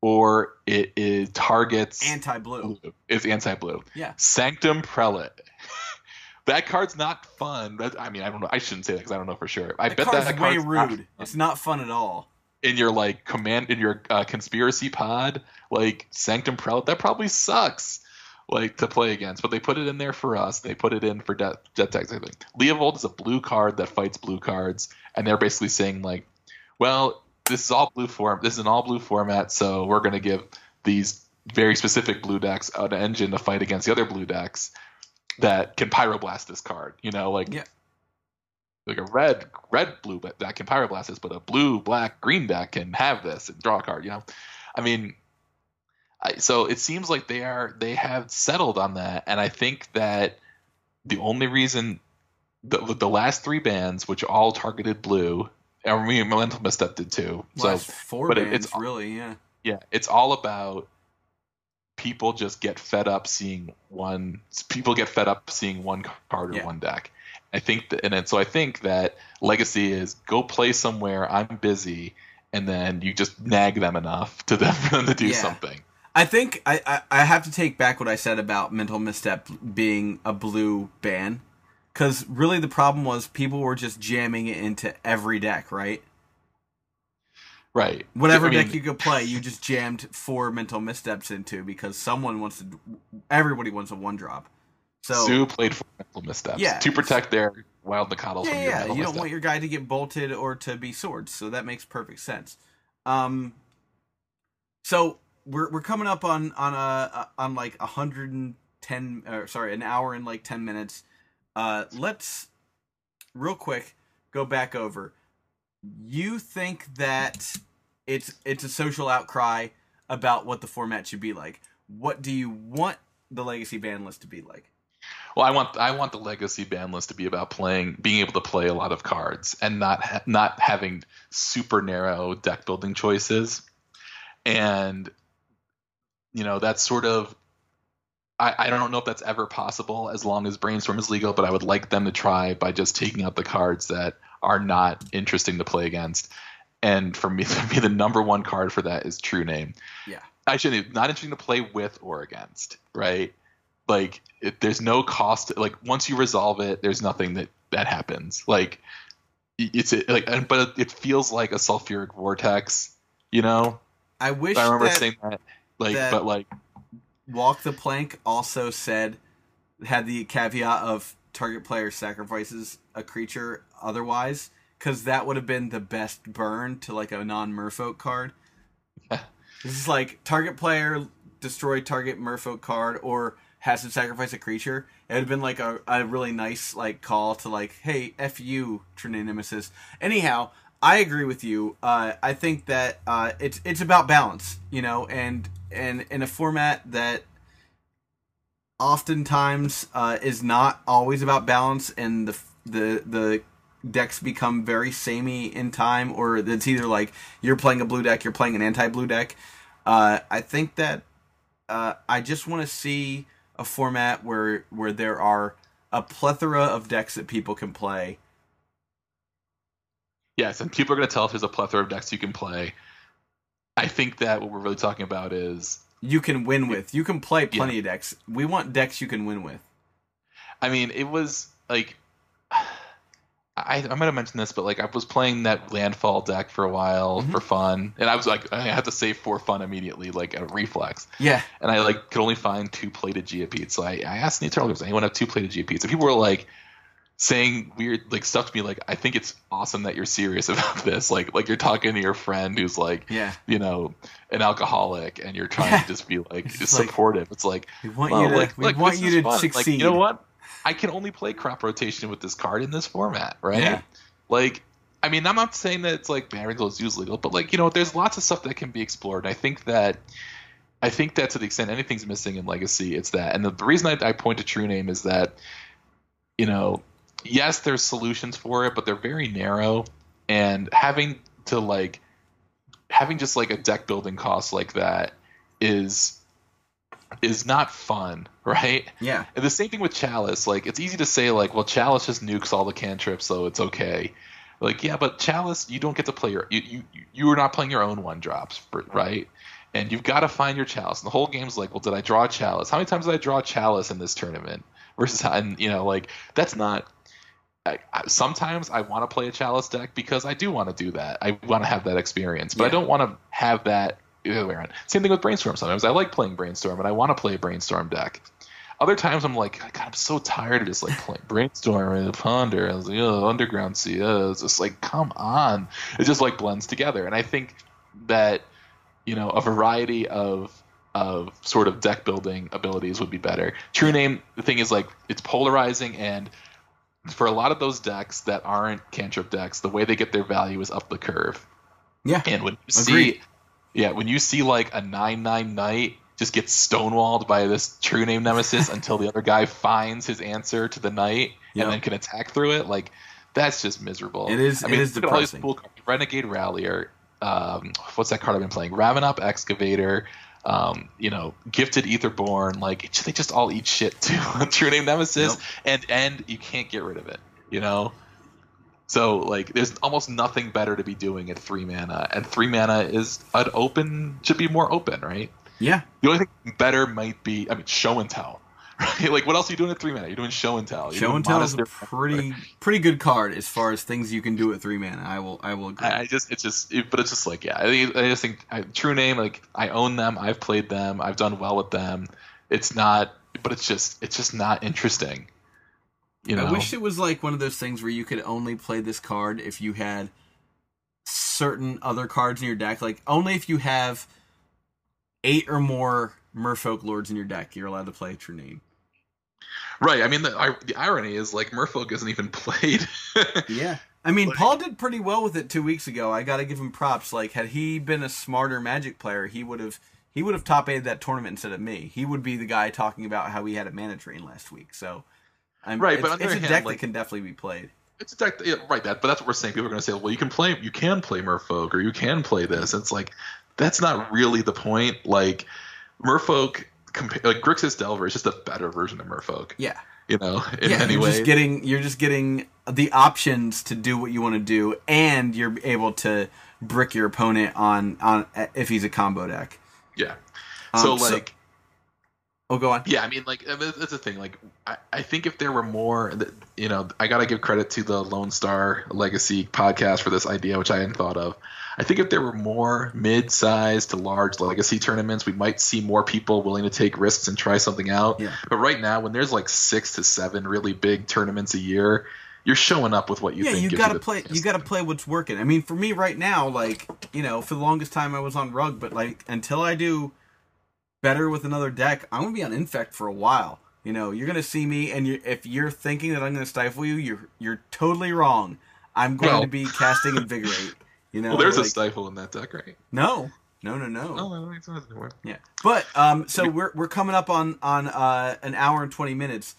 or it is targets Anti-blue. blue. It's anti-blue. Yeah. Sanctum Prelate. That card's not fun. That, I mean, I don't know. I shouldn't say that because I don't know for sure. I That bet card's that way card's not rude. fun It's not fun at all. in your like command in your uh, conspiracy pod, like Sanctum Prelate, that probably sucks. Like to play against, but they put it in there for us. They put it in for Jet Jet Tag. Leovold is a blue card that fights blue cards, and they're basically saying like, well, this is all blue form. This is an all blue format, so we're going to give these very specific blue decks an engine to fight against the other blue decks that can pyroblast this card. You know, like Yeah. like a red red blue deck can pyroblast this, but a blue black green deck can have this and draw a card. You know, I mean, I, so it seems like they are they have settled on that, and I think that the only reason the the last three bands, which all targeted blue, and me and Mental Misstep did too. So four but bands, it's- really, yeah. yeah, it's all about people just get fed up seeing one. People get fed up seeing one card or Yeah. one deck. I think that, and then, so I think that legacy is go play somewhere. I'm busy, and then you just nag them enough to them <laughs> for them to do Yeah. something. I think I, I, I have to take back what I said about mental misstep being a blue ban. Because really, the problem was people were just jamming it into every deck, right? Right. Whatever I mean, deck you could play, you just jammed four mental missteps into because someone wants to. Everybody wants a one drop. So Sue played four mental missteps Yeah. to protect their wild Nacatls yeah, from your yeah, you don't misstep. want your guy to get bolted or to be swords, so that makes perfect sense. Um, so we're we're coming up on on a on like a hundred and ten, or sorry, an hour and like ten minutes. Uh, let's real quick go back over. You think that it's it's a social outcry about what the format should be like? What do you want the legacy ban list to be like? Well, I want I want the legacy ban list to be about playing, being able to play a lot of cards, and not ha- not having super narrow deck building choices. And you know that's sort of I, I don't know if that's ever possible as long as brainstorm is legal, but I would like them to try by just taking out the cards that are not interesting to play against. And for me, <laughs> for me, the number one card for that is True Name. Yeah. Actually, not interesting to play with or against, right? Like, it, there's no cost. Like, once you resolve it, there's nothing that that happens. Like, it- it's like, but it feels like a sulfuric vortex. You know, I wish I remember that saying that. Like, that- but like, Walk the Plank also said had the caveat of target player sacrifices a creature otherwise because that would have been the best burn to like a non-merfolk card. <laughs> This is like target player destroy target merfolk card or has to sacrifice a creature. It would have been like a, a really nice like call to like, hey, f you, True Name Nemesis. Anyhow, I agree with you. Uh, I think that uh, it's it's about balance, you know, and and in a format that oftentimes uh, is not always about balance, and the the the decks become very samey in time, or it's either like you're playing a blue deck, you're playing an anti-blue deck. Uh, I think that uh, I just want to see a format where where there are a plethora of decks that people can play. Yes, and people are going to tell us there's a plethora of decks you can play. I think that what we're really talking about is, You can win with. You can play plenty of decks. We want decks you can win with. I mean, it was like, I, I might have mentioned this, but like I was playing that landfall deck for a while Mhm. for fun, and I was like, I had to save for fun immediately, like a reflex, Yeah, and I like could only find two plated Geopedes. So I, I asked the eternal, does anyone have two plated Geopedes? And people were like, saying weird like stuff to me like I think it's awesome that you're serious <laughs> about this. Like like you're talking to your friend who's like Yeah. you know an alcoholic and you're trying Yeah. to just be like <laughs> It's just like, supportive. It's like We want well, you to. like, we look, want you to fun. succeed. Like, you know what? I can only play crop rotation with this card in this format, right? Yeah. Like, I mean, I'm not saying that it's like ban is use legal, but like, you know, there's lots of stuff that can be explored. I think that, I think that to the extent anything's missing in Legacy, it's that. And the, the reason I, I point to True Name is that, you know, yes, there's solutions for it, but they're very narrow, and having to like, having just like a deck building cost like that is is not fun, <laughs> right? Yeah. And the same thing with Chalice. Like, it's easy to say, like, well, Chalice just nukes all the cantrips, so it's okay. Like, yeah, but Chalice, you don't get to play your. You, you, you are not playing your own one drops, right? And you've got to find your Chalice. And the whole game's like, well, did I draw a Chalice? How many times did I draw a Chalice in this tournament? <laughs> Versus, and, you know, like, that's not. I, I, sometimes I want to play a Chalice deck because I do want to do that. I want to have that experience, but I don't want to have that the other way around. Same thing with Brainstorm. Sometimes I like playing Brainstorm and I want to play a Brainstorm deck. Other times I'm like, God, I'm so tired of just like playing <laughs> Brainstorm and Ponder and like, oh, Underground Sea. It's just like, come on. It just like blends together. And I think that, you know, a variety of of sort of deck building abilities would be better. True Name, the thing is like it's polarizing and for a lot of those decks that aren't cantrip decks, the way they get their value is up the curve. Yeah. And when you Agreed. see, yeah, when you see like a nine nine knight just get stonewalled by this true name nemesis <laughs> until the other guy finds his answer to the knight Yep. and then can attack through it, like that's just miserable. It is- I it mean, is all these depressing. cool. Renegade Rallier. Um, what's that card I've been playing? Ravenop Excavator. Um, you know, Gifted Aetherborn. Like they just all eat shit too. <laughs> true name nemesis, Yep. and and you can't get rid of it. You know. So like, there's almost nothing better to be doing at three mana, and three mana is an open should be more open, right? Yeah. The only thing better might be, I mean, show and tell, <laughs> right? Like, what else are you doing at three mana? You're doing show and tell. You're Show and tell is a pretty <laughs> pretty good card as far as things you can do at three mana. I will I will agree. I I just, it's just, it, but it's just like, yeah, I, think- I just think I, True Name, like, I own them, I've played them, I've done well with them. It's not, but it's just, it's just not interesting. You know, I wish it was like one of those things where you could only play this card if you had certain other cards in your deck. Like only if you have eight or more Merfolk Lords in your deck, you're allowed to play True Name. right? I mean, the, I, the irony is like Merfolk isn't even <laughs> played. Yeah. I mean, Like- Paul did pretty well with it two weeks ago. I got to give him props. Like, had he been a smarter Magic player, he would have he would have top aided that tournament instead of me. He would be the guy talking about how he had a mana drain last week. So, I'm, Right, but on the it's a other deck hand, like- that can definitely be played. it's a deck, yeah, right? That, but that's what we're saying. People are going to say, well, you can play, you can play Merfolk, or you can play this. It's like that's not really the point. Like Merfolk, compa- like Grixis Delver is just a better version of Merfolk. Yeah. You know, in yeah, many you're ways. just getting you're just getting the options to do what you want to do, and you're able to brick your opponent on on if he's a combo deck. yeah. Um, so so- like. Oh, go on. Yeah, I mean, like that's the thing. Like, I, I think if there were more, you know, I gotta give credit to the Lone Star Legacy podcast for this idea, which I hadn't thought of. I think if there were more mid-sized to large legacy tournaments, we might see more people willing to take risks and try something out. Yeah. But right now, when there's like six to seven really big tournaments a year, you're showing up with what you yeah, think. Yeah, you gotta the play. You gotta play what's working. I mean, for me right now, like you know, for the longest time I was on rug, but like until I do better with another deck, I'm gonna be on infect for a while. You know, you're gonna see me, and you if you're thinking that I'm gonna stifle you, you're you're totally wrong. I'm going Well- to be casting invigorate. You know, Well, there's a stifle in that deck, right? no, no, no, no. No, no, no, it's not anymore. Yeah, but um, so we're we're coming up on on uh an hour and twenty minutes.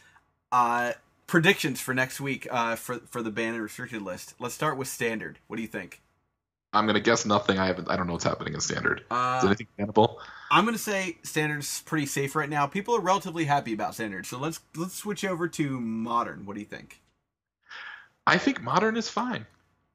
Uh, predictions for next week uh for for the banned and restricted list. Let's start with standard. What do you think? I'm gonna guess nothing. I haven't. I don't know what's happening in standard. Is Uh, anything bannable? I'm gonna say standard's pretty safe right now. People are relatively happy about standard, so let's let's switch over to modern. What do you think? I think modern is fine.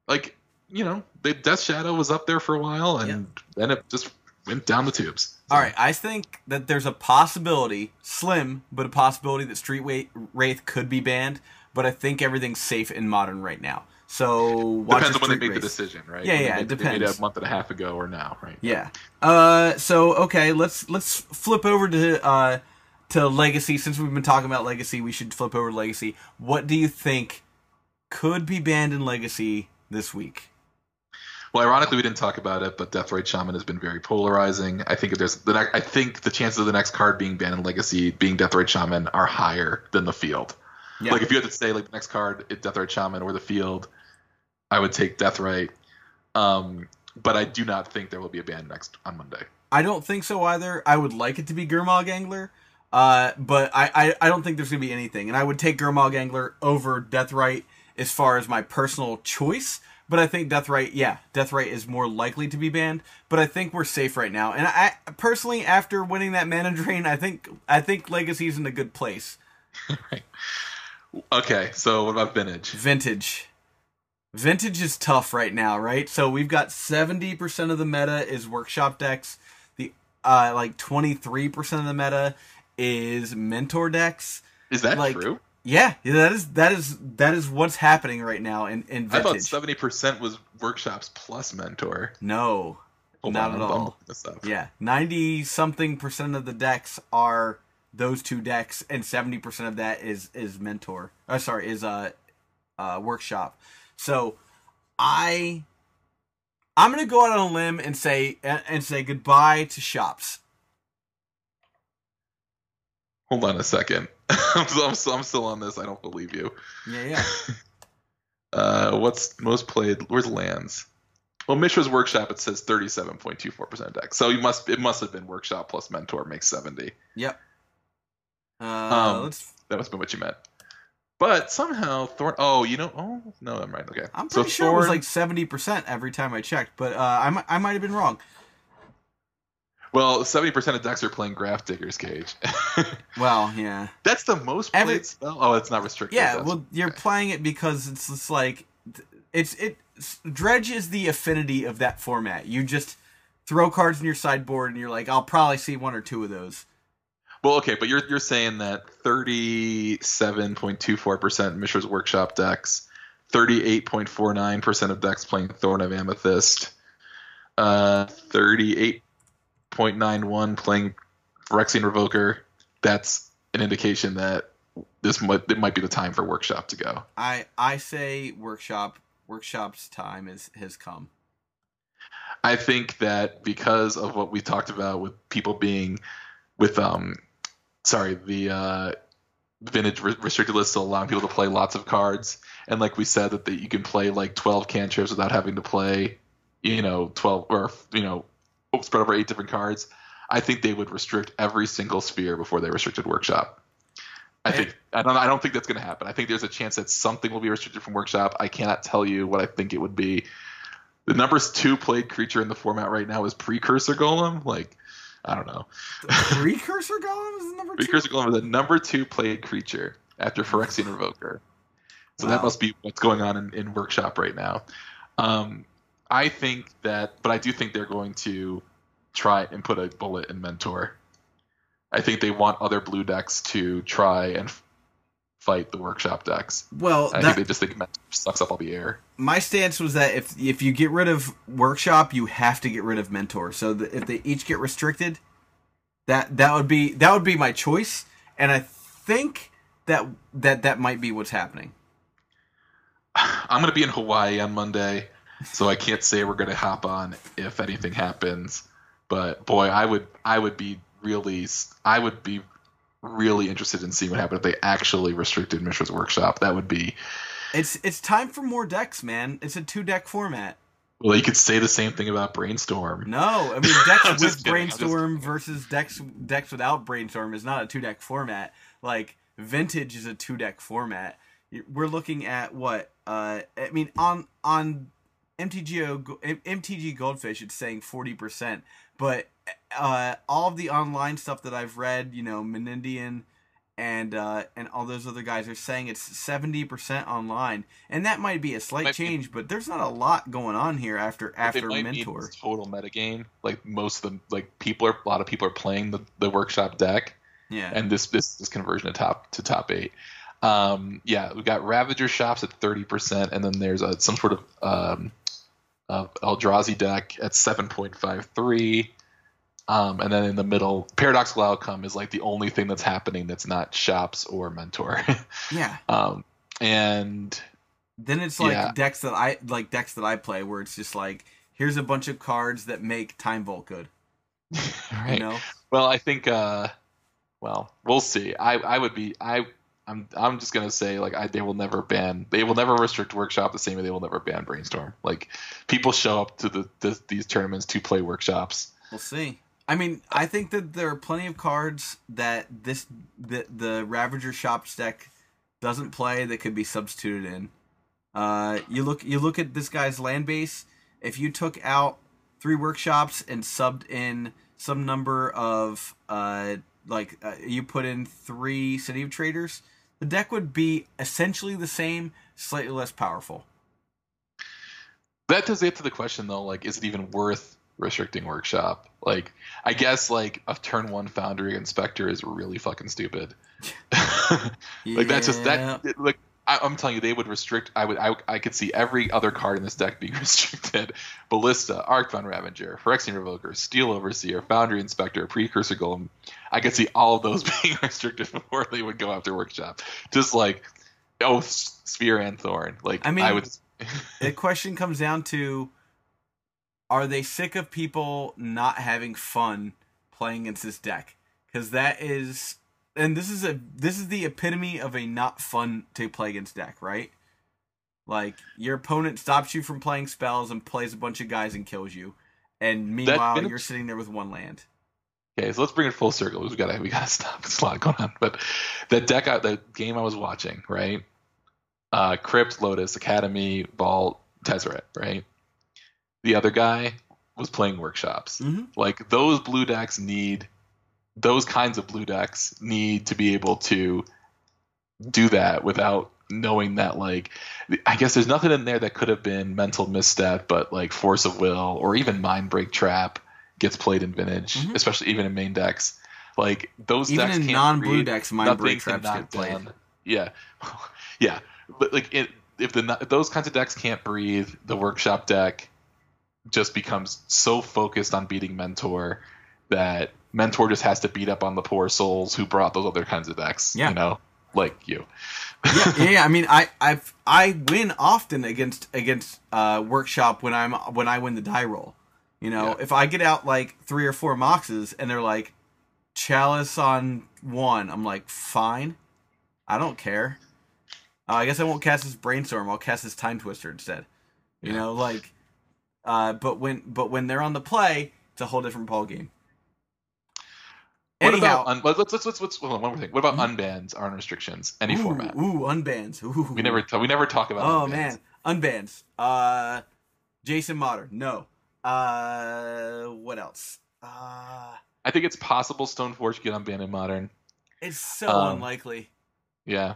Like, you know, the Death Shadow was up there for a while and then it just went down the tubes. All right, I think that there's a possibility, slim, but a possibility that Street Wraith could be banned. But I think everything's safe in modern right now. So watch Depends on when they make the decision, right? Yeah, When yeah, made- it depends. a month and a half ago or now, right? Yeah. Uh. So okay, let's let's flip over to uh to Legacy. Since we've been talking about Legacy, we should flip over to Legacy. What do you think could be banned in Legacy this week. Well, ironically, we didn't talk about it, but Death Deathrite Shaman has been very polarizing. I think if there's the ne- I think the chances of the next card being banned in Legacy being Deathrite Shaman are higher than the field. Yeah. Like if you had to say like the next card, it's Deathrite Shaman or the field, I would take Deathrite. Um, but I do not think there will be a ban next on Monday. I don't think so either. I would like it to be Gurmag Angler, uh, but I, I, I don't think there's going to be anything. And I would take Gurmag Angler over Deathrite as far as my personal choice. But I think Deathrite, yeah, Deathrite is more likely to be banned. But I think we're safe right now. And I personally, after winning that mana drain, I think I think Legacy's in a good place. right. <laughs> Okay, so what about Vintage? Vintage. Vintage is tough right now, right? So we've got 70% of the meta is workshop decks. The uh like 23% of the meta is mentor decks. Is that Like, true? Yeah, that is that is that is what's happening right now in in I thought vintage. seventy percent was workshops plus mentor. no. Hold Not on, at all. Yeah, 90 something percent of the decks are those two decks and 70% of that is is mentor. Oh, sorry, is uh uh workshop. So I I'm going to go out on a limb and say and say goodbye to shops. Hold on a second. <laughs> I'm, still, I'm, I'm still on this. I don't believe you. Yeah, yeah. <laughs> Uh, what's most played? Where's lands? Well, Mishra's Workshop it says 37.24% deck. So you must it must have been Workshop plus Mentor makes 70. Yep. Uh Um, let's That must be what you meant. But somehow Thorn. Oh, you know. Oh no, I'm right. Okay. I'm so pretty sure it was like 70% every time I checked, but uh I might I might have been wrong. Well, 70% of decks are playing Grafdigger's Cage. <laughs> Well, yeah. That's the most played Every- spell. Oh, it's not restricted. Yeah, That's- well, you're playing it because it's just like it's it. Dredge is the affinity of that format. You just throw cards in your sideboard, and you're like, I'll probably see one or two of those. Well, okay, but you're you're saying that 37.24% Mishra's Workshop decks, 38.49% of decks playing Thorn of Amethyst, uh, 38.91 playing Phyrexian Revoker. That's an indication that this might it might be the time for Workshop to go. I I say workshop workshop's time is has come. I think that because of what we talked about with people being with um sorry the uh vintage re- restricted list allowing people to play lots of cards. And like we said that the, you can play like 12 cantrips without having to play you know 12 or you know spread over eight different cards. I think they would restrict every single sphere before they restricted workshop. I think i don't i don't think that's going to happen. I think there's a chance that something will be restricted from workshop. I cannot tell you what i think it would be. The numbers two played creature in the format right now is precursor golem. Like i don't know Precursor Golem is the number two. Precursor Golem is the number two played creature after Phyrexian Revoker. So that must be what's going on in, in Workshop right now. Um, I think that, but I do think they're going to try and put a bullet in Mentor. I think they want other blue decks to try and fight the Workshop decks. Well, I that, think they just think Mentor sucks up all the air. my stance was that if if you get rid of workshop, you have to get rid of mentor. So that if they each get restricted, that that would be that would be my choice, and I think that that that might be what's happening. I'm going to be in Hawaii on Monday, so I can't say we're going to hop on if anything happens. But boy, I would I would be really I would be really interested in seeing what happened if they actually restricted Mishra's Workshop. That would be It's it's time for more decks, man. It's a two deck format. well, you could say the same thing about Brainstorm. No, I mean <laughs> I'm decks with kidding, I'm just brainstorm versus decks decks without brainstorm is not a two deck format. Like vintage is a two deck format. We're looking at what? Uh, I mean on on MTGO MTG Goldfish, it's saying forty percent, but uh, all of the online stuff that I've read, you know, Menendian and uh, and all those other guys are saying it's seventy percent online, and that might be a slight Might be- change, but there's not a lot going on here after after mentor. total metagame. Like most of them, like people are a lot of people are playing the, the Workshop deck. Yeah. and this this is conversion to top to top eight. Um, yeah, we got Ravager shops at thirty percent, and then there's a, some sort of um, of Eldrazi deck at seven point five three. Um, and then in the middle, Paradoxical Outcome is like the only thing that's happening that's not shops or mentor. <laughs> yeah. um, and Then it's like Yeah. decks that I like decks that I play where it's just like here's a bunch of cards that make Time Vault good. <laughs> right. You know? Well, I think. uh Well, we'll see. I I would be I. I'm I'm just gonna say like I, they will never ban they will never restrict workshop the same way they will never ban brainstorm. Like people show up to the, the these tournaments to play workshops. We'll see. I mean, I think that there are plenty of cards that this that the Ravager Shops deck doesn't play that could be substituted in. Uh, you look you look at this guy's land base. If you took out three workshops and subbed in some number of uh, like uh, you put in three City of Traitors, the deck would be essentially the same, slightly less powerful. That does to the question though, like, is it even worth restricting workshop? Like, I guess like a turn one Foundry Inspector is really fucking stupid. <laughs> like that's just Yeah. that. Like I, I'm telling you, they would restrict. I would. I, I could see every other card in this deck being <laughs> restricted: Ballista, Arcbound Ravager, Phyrexian Revoker, Steel Overseer, Foundry Inspector, Precursor Golem. I could see all of those <laughs> being restricted before they would go after workshop. Just like oh, S- Sphere and Thorn. Like I mean, I would. the question comes down to are they sick of people not having fun playing against this deck because that is and this is a this is the epitome of a not fun to play against deck right like your opponent stops you from playing spells and plays a bunch of guys and kills you and meanwhile you're sitting there with one land Okay, so let's bring it full circle. We've gotta we gotta stop. There's a lot going on. But that deck, I- the game I was watching, right? Uh, Crypt, Lotus, Academy, Vault, Tezzeret, right? The other guy was playing workshops. Mhm. Like those blue decks need those kinds of blue decks need to be able to do that without knowing that like I guess there's nothing in there that could have been mental misstep, but like force of will or even mind break trap gets played in vintage, Mhm. especially even in main decks. Like those even decks in non-blue decks mind break can traps get played down- Yeah, <laughs> yeah, but like it, if the if those kinds of decks can't breathe, the workshop deck just becomes so focused on beating Mentor that Mentor just has to beat up on the poor souls who brought those other kinds of decks. Yeah. you know, like you. yeah, <laughs> yeah, yeah. I mean, I I I win often against against uh, workshop when I'm when I win the die roll. You know, Yeah. if I get out like three or four moxes and they're like chalice on one, I'm like fine, I don't care. Uh, I guess I won't cast this brainstorm. I'll cast this time twister instead. You know, like, uh, but when but when they're on the play, it's a whole different ball game. What Anyhow, about un- let's let's let's let's hold on, one more thing. What about Mhm. unbans or unrestrictions? Any ooh, format. Ooh, unbans. Ooh. We never t- we never talk about. Oh unbans. man, unbans. Uh, Jason Modern. No. Uh, what else? Uh, I think it's possible Stoneforge get unbanned in modern. it's so Um, unlikely. Yeah.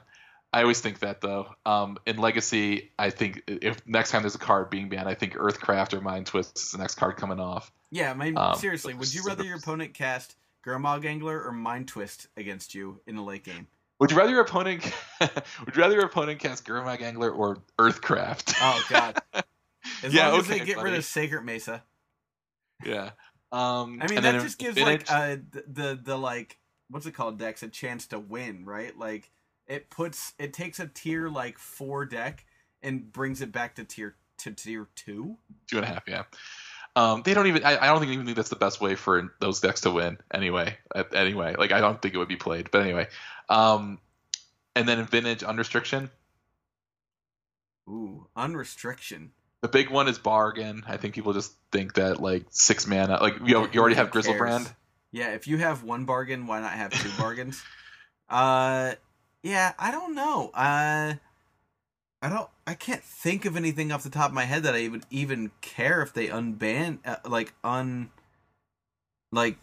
I always think that though. Um, in Legacy, I think if next time there's a card being banned, I think Earthcraft or Mind Twist is the next card coming off. Yeah, I mean, um, seriously, would you rather your opponent cast Gurmag Angler or Mind Twist against you in a late game? Would you rather your opponent <laughs> would you rather your opponent cast Gurmag Angler or Earthcraft? Oh God. <laughs> As Yeah, long as they get rid of Sacred Mesa. yeah. Um, I mean, that just gives Vintage- like uh the, the the like what's it called decks a chance to win, right? Like it puts it takes a tier like four deck and brings it back to tier to tier two. two and a half. Yeah. Um, they don't even. I, I don't think even think that's the best way for those decks to win. Anyway, anyway, like I don't think it would be played. But anyway, um, and then in vintage unrestriction, Ooh, unrestriction. the big one is bargain. I think people just think that like six mana, like you, know, you already have? Griselbrand. Yeah, if you have one bargain, why not have two <laughs> bargains? Uh, yeah, I don't know. Uh, I don't. I can't think of anything off the top of my head that I would even care if they unban, uh, like un, like,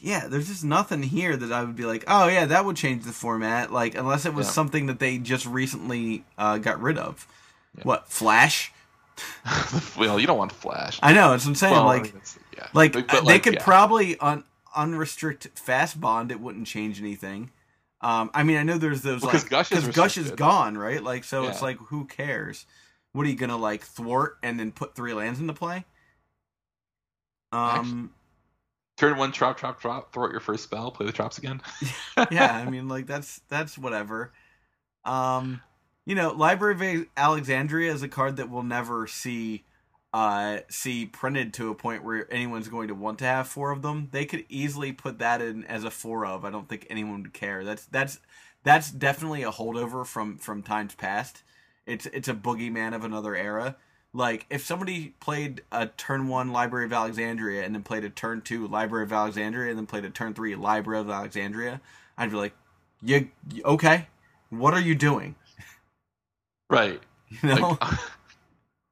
yeah. There's just nothing here that I would be like, oh yeah, that would change the format. Like, unless it was Yeah. something that they just recently uh, got rid of. Yeah. What Flash? <laughs> well, you don't want Flash. I know. That's what I'm saying. Well, like, yeah, like, But- but, they could probably un- unrestrict fast bond. It wouldn't change anything. Um, I mean, I know there's those Well, like Gush is Gush is gone, right? Like, so it's like, who cares? What are you gonna like thwart and then put three lands into play? Um, turn one, drop, drop, drop, throw out your first spell, play the drops again. <laughs> <laughs> yeah, I mean, like that's that's whatever. Um, you know, Library of Alexandria is a card that we'll never see uh, see printed to a point where anyone's going to want to have four of them. They could easily put that in as a four of. I don't think anyone would care. That's that's that's definitely a holdover from from times past. It's it's a boogeyman of another era. Like if somebody played a turn one Library of Alexandria and then played a turn two Library of Alexandria and then played a turn three Library of Alexandria, I'd be like, "You okay? What are you doing?" Right. <laughs> You know, Like, <laughs>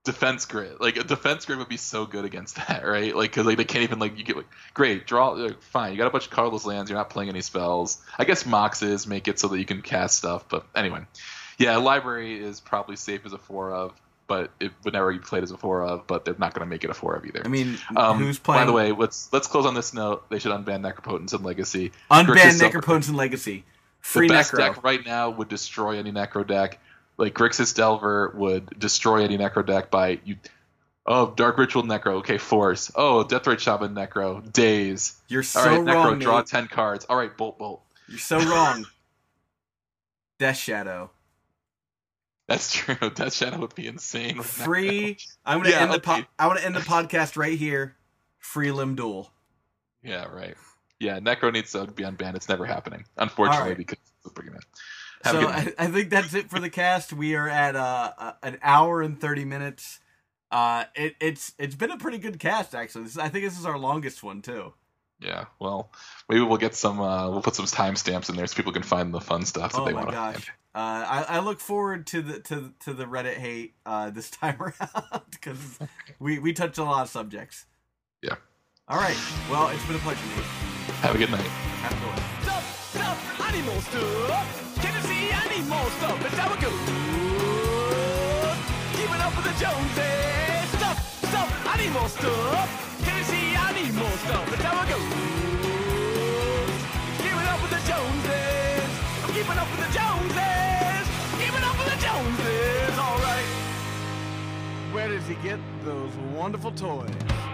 defense grid. Like a defense grid would be so good against <laughs> that, right? Like because like they can't even like you get like great draw. Like, fine, you got a bunch of colorless lands. You're not playing any spells. I guess moxes make it so that you can cast stuff. But anyway, yeah, library is probably safe as a four of, but it would never be played as a four of. But they're not going to make it a four of either. I mean, Um, who's playing? By the way, let's let's close on this note. They should unban Necropotence and Legacy. unban Necropotence and Legacy. Free the best Necro. deck right now would destroy any Necro deck. Like Grixis Delver would destroy any Necro deck by you. Oh, Dark Ritual Necro. Okay, Force. Oh, Deathrite Shaman Necro. Daze. You're so All right, Necro. wrong. Draw Nate. ten cards. All right, Bolt Bolt. You're so wrong. <laughs> Death Shadow. That's true. <laughs> Death Shadow would be insane. with Necro. Free. I'm gonna Yeah, end the po- I want to end the podcast right here. Free Limb Duel. Yeah, right. Yeah, Necro needs to be unbanned. It's never happening, unfortunately, right. because it's a boogeyman. Have so. I, I think that's it for the cast. We are at uh, uh, an hour and thirty minutes. Uh, it, it's it's been a pretty good cast actually. This is, I think this is our longest one too. Yeah, well, maybe we'll get some. Uh, we'll put some timestamps in there so people can find the fun stuff that Oh they want to gosh. find. Uh, I, I look forward to the to to the Reddit hate uh, this <laughs> time around because we we touched on a lot of subjects. Yeah. All right. Well, it's been a pleasure. Have a good night. Have a good one. Stuff, stuff, animal stuff. You see stuff? It's how it goes. Keep it up with the Joneses. Stuff, stuff, animal stuff. Can you see animal stuff? It's how it goes. Keep it up with the Joneses. I'm keeping up with the Joneses. Keeping up with the Joneses. All right. Where does he get those wonderful toys?